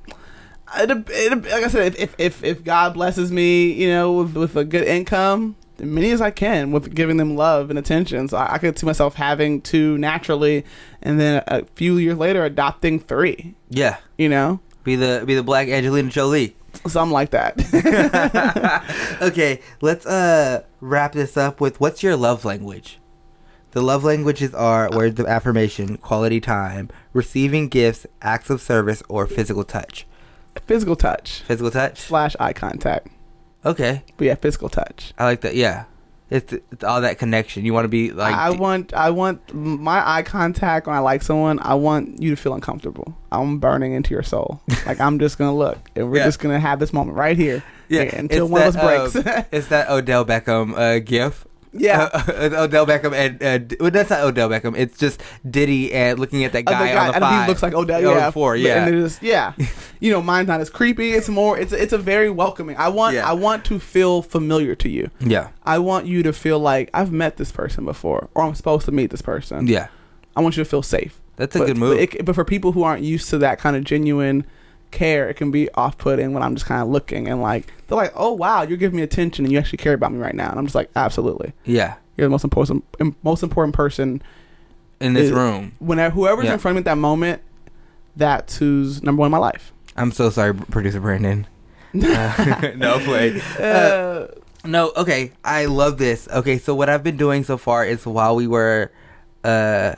it, it, like I said, if, if if God blesses me, you know, with, with a good income, many as I can, with giving them love and attention, so I, I could see myself having two naturally, and then a few years later adopting three. Yeah. You know, Be the be the black Angelina Jolie. something like that. okay, let's uh wrap this up with what's your love language? The love languages are words of affirmation, quality time, receiving gifts, acts of service, or physical touch. physical touch Physical touch? slash eye contact. Okay. But yeah, physical touch. I like that. Yeah. It's, it's all that connection. You want to be like I want I want my eye contact when I like someone. I want you to feel uncomfortable. I'm burning into your soul. like I'm just gonna look, and we're Yeah. just gonna have this moment right here. yeah, until it's one of us breaks. um, it's that Odell Beckham uh, gif. Yeah. Uh, it's Odell Beckham and uh, well, that's not Odell Beckham. It's just Diddy and looking at that Uh, guy, on the and five. he looks like Odell. Oh, Yeah, four. Yeah, And yeah. you know, mine's not as creepy. It's more. It's it's a very welcoming. I want Yeah. I want to feel familiar to you. yeah, I want you to feel like I've met this person before, or I'm supposed to meet this person. yeah. I want you to feel safe. That's a but, good move. But, it, but for people who aren't used to that kind of genuine care, it can be off-putting when I'm just kind of looking and like they're like, "Oh wow, you're giving me attention and you actually care about me right now." And I'm just like, "Absolutely, yeah, you're the most important, most important person." in this It- room. Whenever whoever's Yeah. in front of me at that moment, that's who's number one in my life. I'm so sorry, producer Brandon. Uh, no play. Uh, No, okay. I love this. Okay, so what I've been doing so far is while we were uh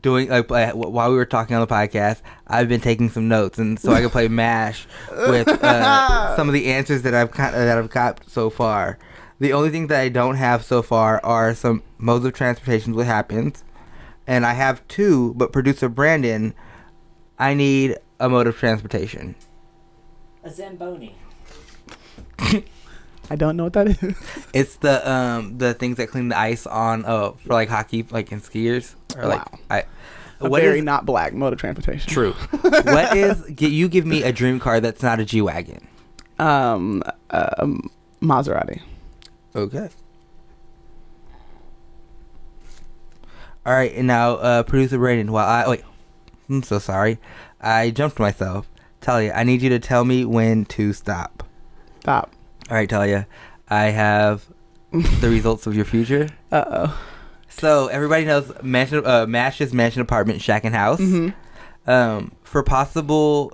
doing like uh, while we were talking on the podcast, I've been taking some notes and so I can play mash with uh, some of the answers that I've kind that I've got so far. The only thing that I don't have so far are some modes of transportation what happens. And I have two, but producer Brandon, I need a mode of transportation. A Zamboni. I don't know what that is. It's the um the things that clean the ice on uh for like hockey like in skiers or like Wow. I A what very is not black mode of transportation. true. what is get you give me a dream car that's not a G wagon. Um, um, Maserati. Okay. All right, and now uh producer Brandon, while I wait, I'm so sorry, I jumped myself. Talia, I need you to tell me when to stop. Stop. All right, Talia, I have the results of your future. Uh oh. So everybody knows mansion, uh, Mash's mansion apartment, shack and house. hmm Um, for possible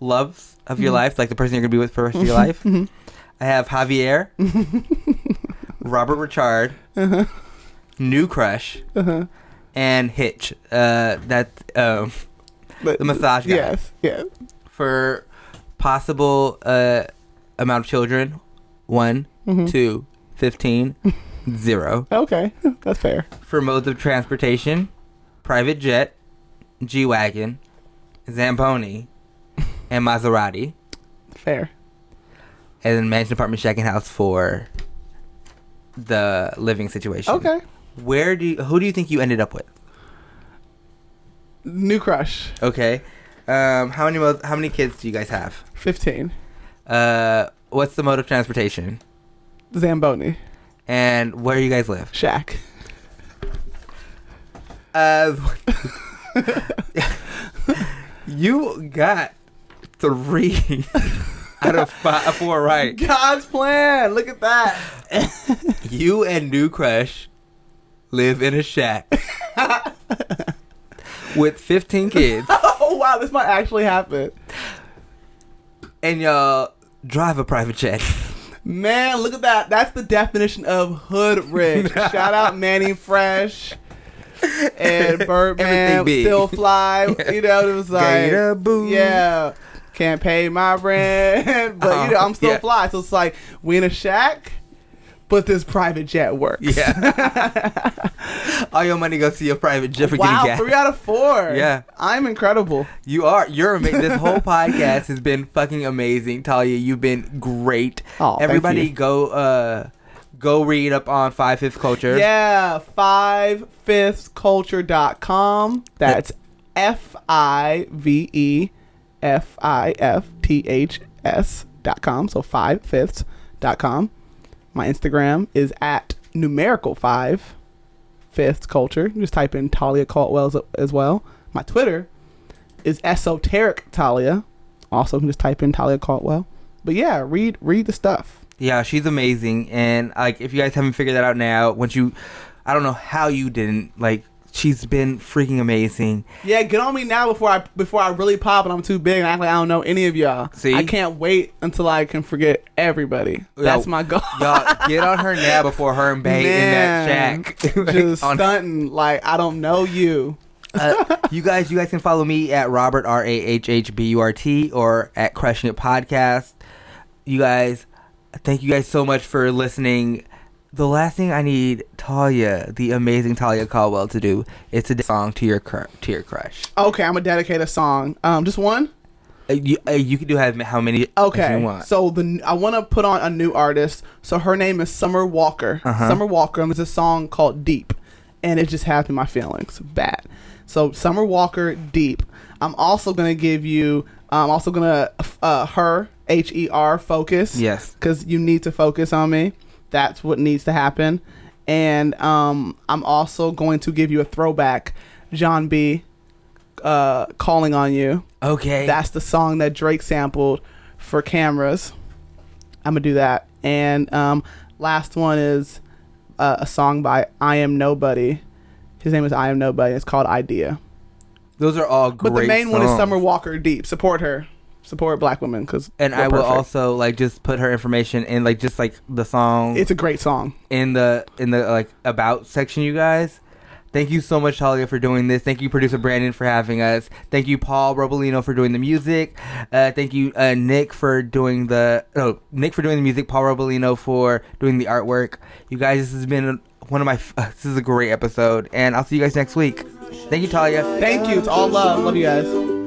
loves of your life, like the person you're gonna be with for the rest of your life, Mhm. I have Javier, Robert Ri'chard, Uh-huh. New Crush, Uh-huh. and Hitch. Uh, that um, the massage guy. Yes. Yes. For possible uh amount of children, one, Mhm. two, fifteen, zero. Okay, that's fair. For modes of transportation, private jet, G wagon, Zamboni, and Maserati, Fair. and then mansion, apartment, shack, and house for the living situation. Okay. Where do you, who do you think you ended up with? New crush. Okay. Um, how many how many kids do you guys have? Fifteen. Uh, what's the mode of transportation? Zamboni. And where do you guys live? Shack. Uh, you got three out of five, four right. God's plan. Look at that. You and New Crush live in a shack with 15 kids, oh wow, this might actually happen. and y'all drive a private jet. Man, look at that. That's the definition of hood rich. Shout out Mannie Fresh and Birdman, Still Fly. You know, it was like, yeah, can't pay my rent, but you know, uh-huh. I'm still Yeah. fly. So it's like we in a shack, but this private jet works. Yeah. All your money goes to your private jet for wow, getting gas. three out of four. Yeah. I'm incredible. You are. You're amazing. This whole podcast has been fucking amazing, Talia. You've been great. Oh, Everybody, go uh, go read up on Five Five Fifth Culture. Yeah, five fifthsculture.com. That's F I V E F I F T H S dot com. So five fifths dot com. My Instagram is at numerical five fifths culture. Just type in Talia Caldwell as, as well. My Twitter is esoteric Talia. also can just type in Talia Caldwell. But yeah, read read the stuff. Yeah, she's amazing, and like if you guys haven't figured that out now, once you, I don't know how you didn't like. She's been freaking amazing. Yeah, get on me now before I before I really pop and I'm too big and act like I don't know any of y'all. See? I can't wait until I can forget everybody. That's my goal. Y'all get on her now before her and Bay Man, in that shack. Like, just on- stunting like I don't know you. uh, you guys, you guys can follow me at Robert R A H H B U R T or at Crushing It Podcast. You guys, thank you guys so much for listening. The last thing I need Talia, the amazing Talia Caldwell, to do is to song to your cr- to your crush. Okay, I'm gonna dedicate a song. Um, just one. Uh, you, uh, you can do how, how many Okay, you want. so the I want to put on a new artist. So her name is Summer Walker. Uh-huh. Summer Walker. And there's a song called Deep, and it just me my feelings bad. So Summer Walker, Deep. I'm also gonna give you. I'm also gonna uh, her H E R focus. Yes. because you need to focus on me. That's what needs to happen. And um, I'm also going to give you a throwback, Jon B. Uh, calling on you. Okay. That's the song that Drake sampled for cameras. I'm gonna do that. And um, last one is uh, a song by I Am Nobody. His name is I Am Nobody. It's called Idea. Those are all great But the main one is. Summer Walker Deep. Support her. Support black women because And I will also like just put her information in like just like the song It's a great song. in the in the like about section you guys. Thank you so much, Talia, for doing this. Thank you, producer Brandon, for having us. Thank you, Paul Robolino, for doing the music. Uh, thank you, uh, Nick, for doing the oh Nick for doing the music. Paul Robolino for doing the artwork. You guys, this has been one of my. Uh, this is a great episode, and I'll see you guys next week. Thank you, Talia. Thank you. It's all love. Love you guys.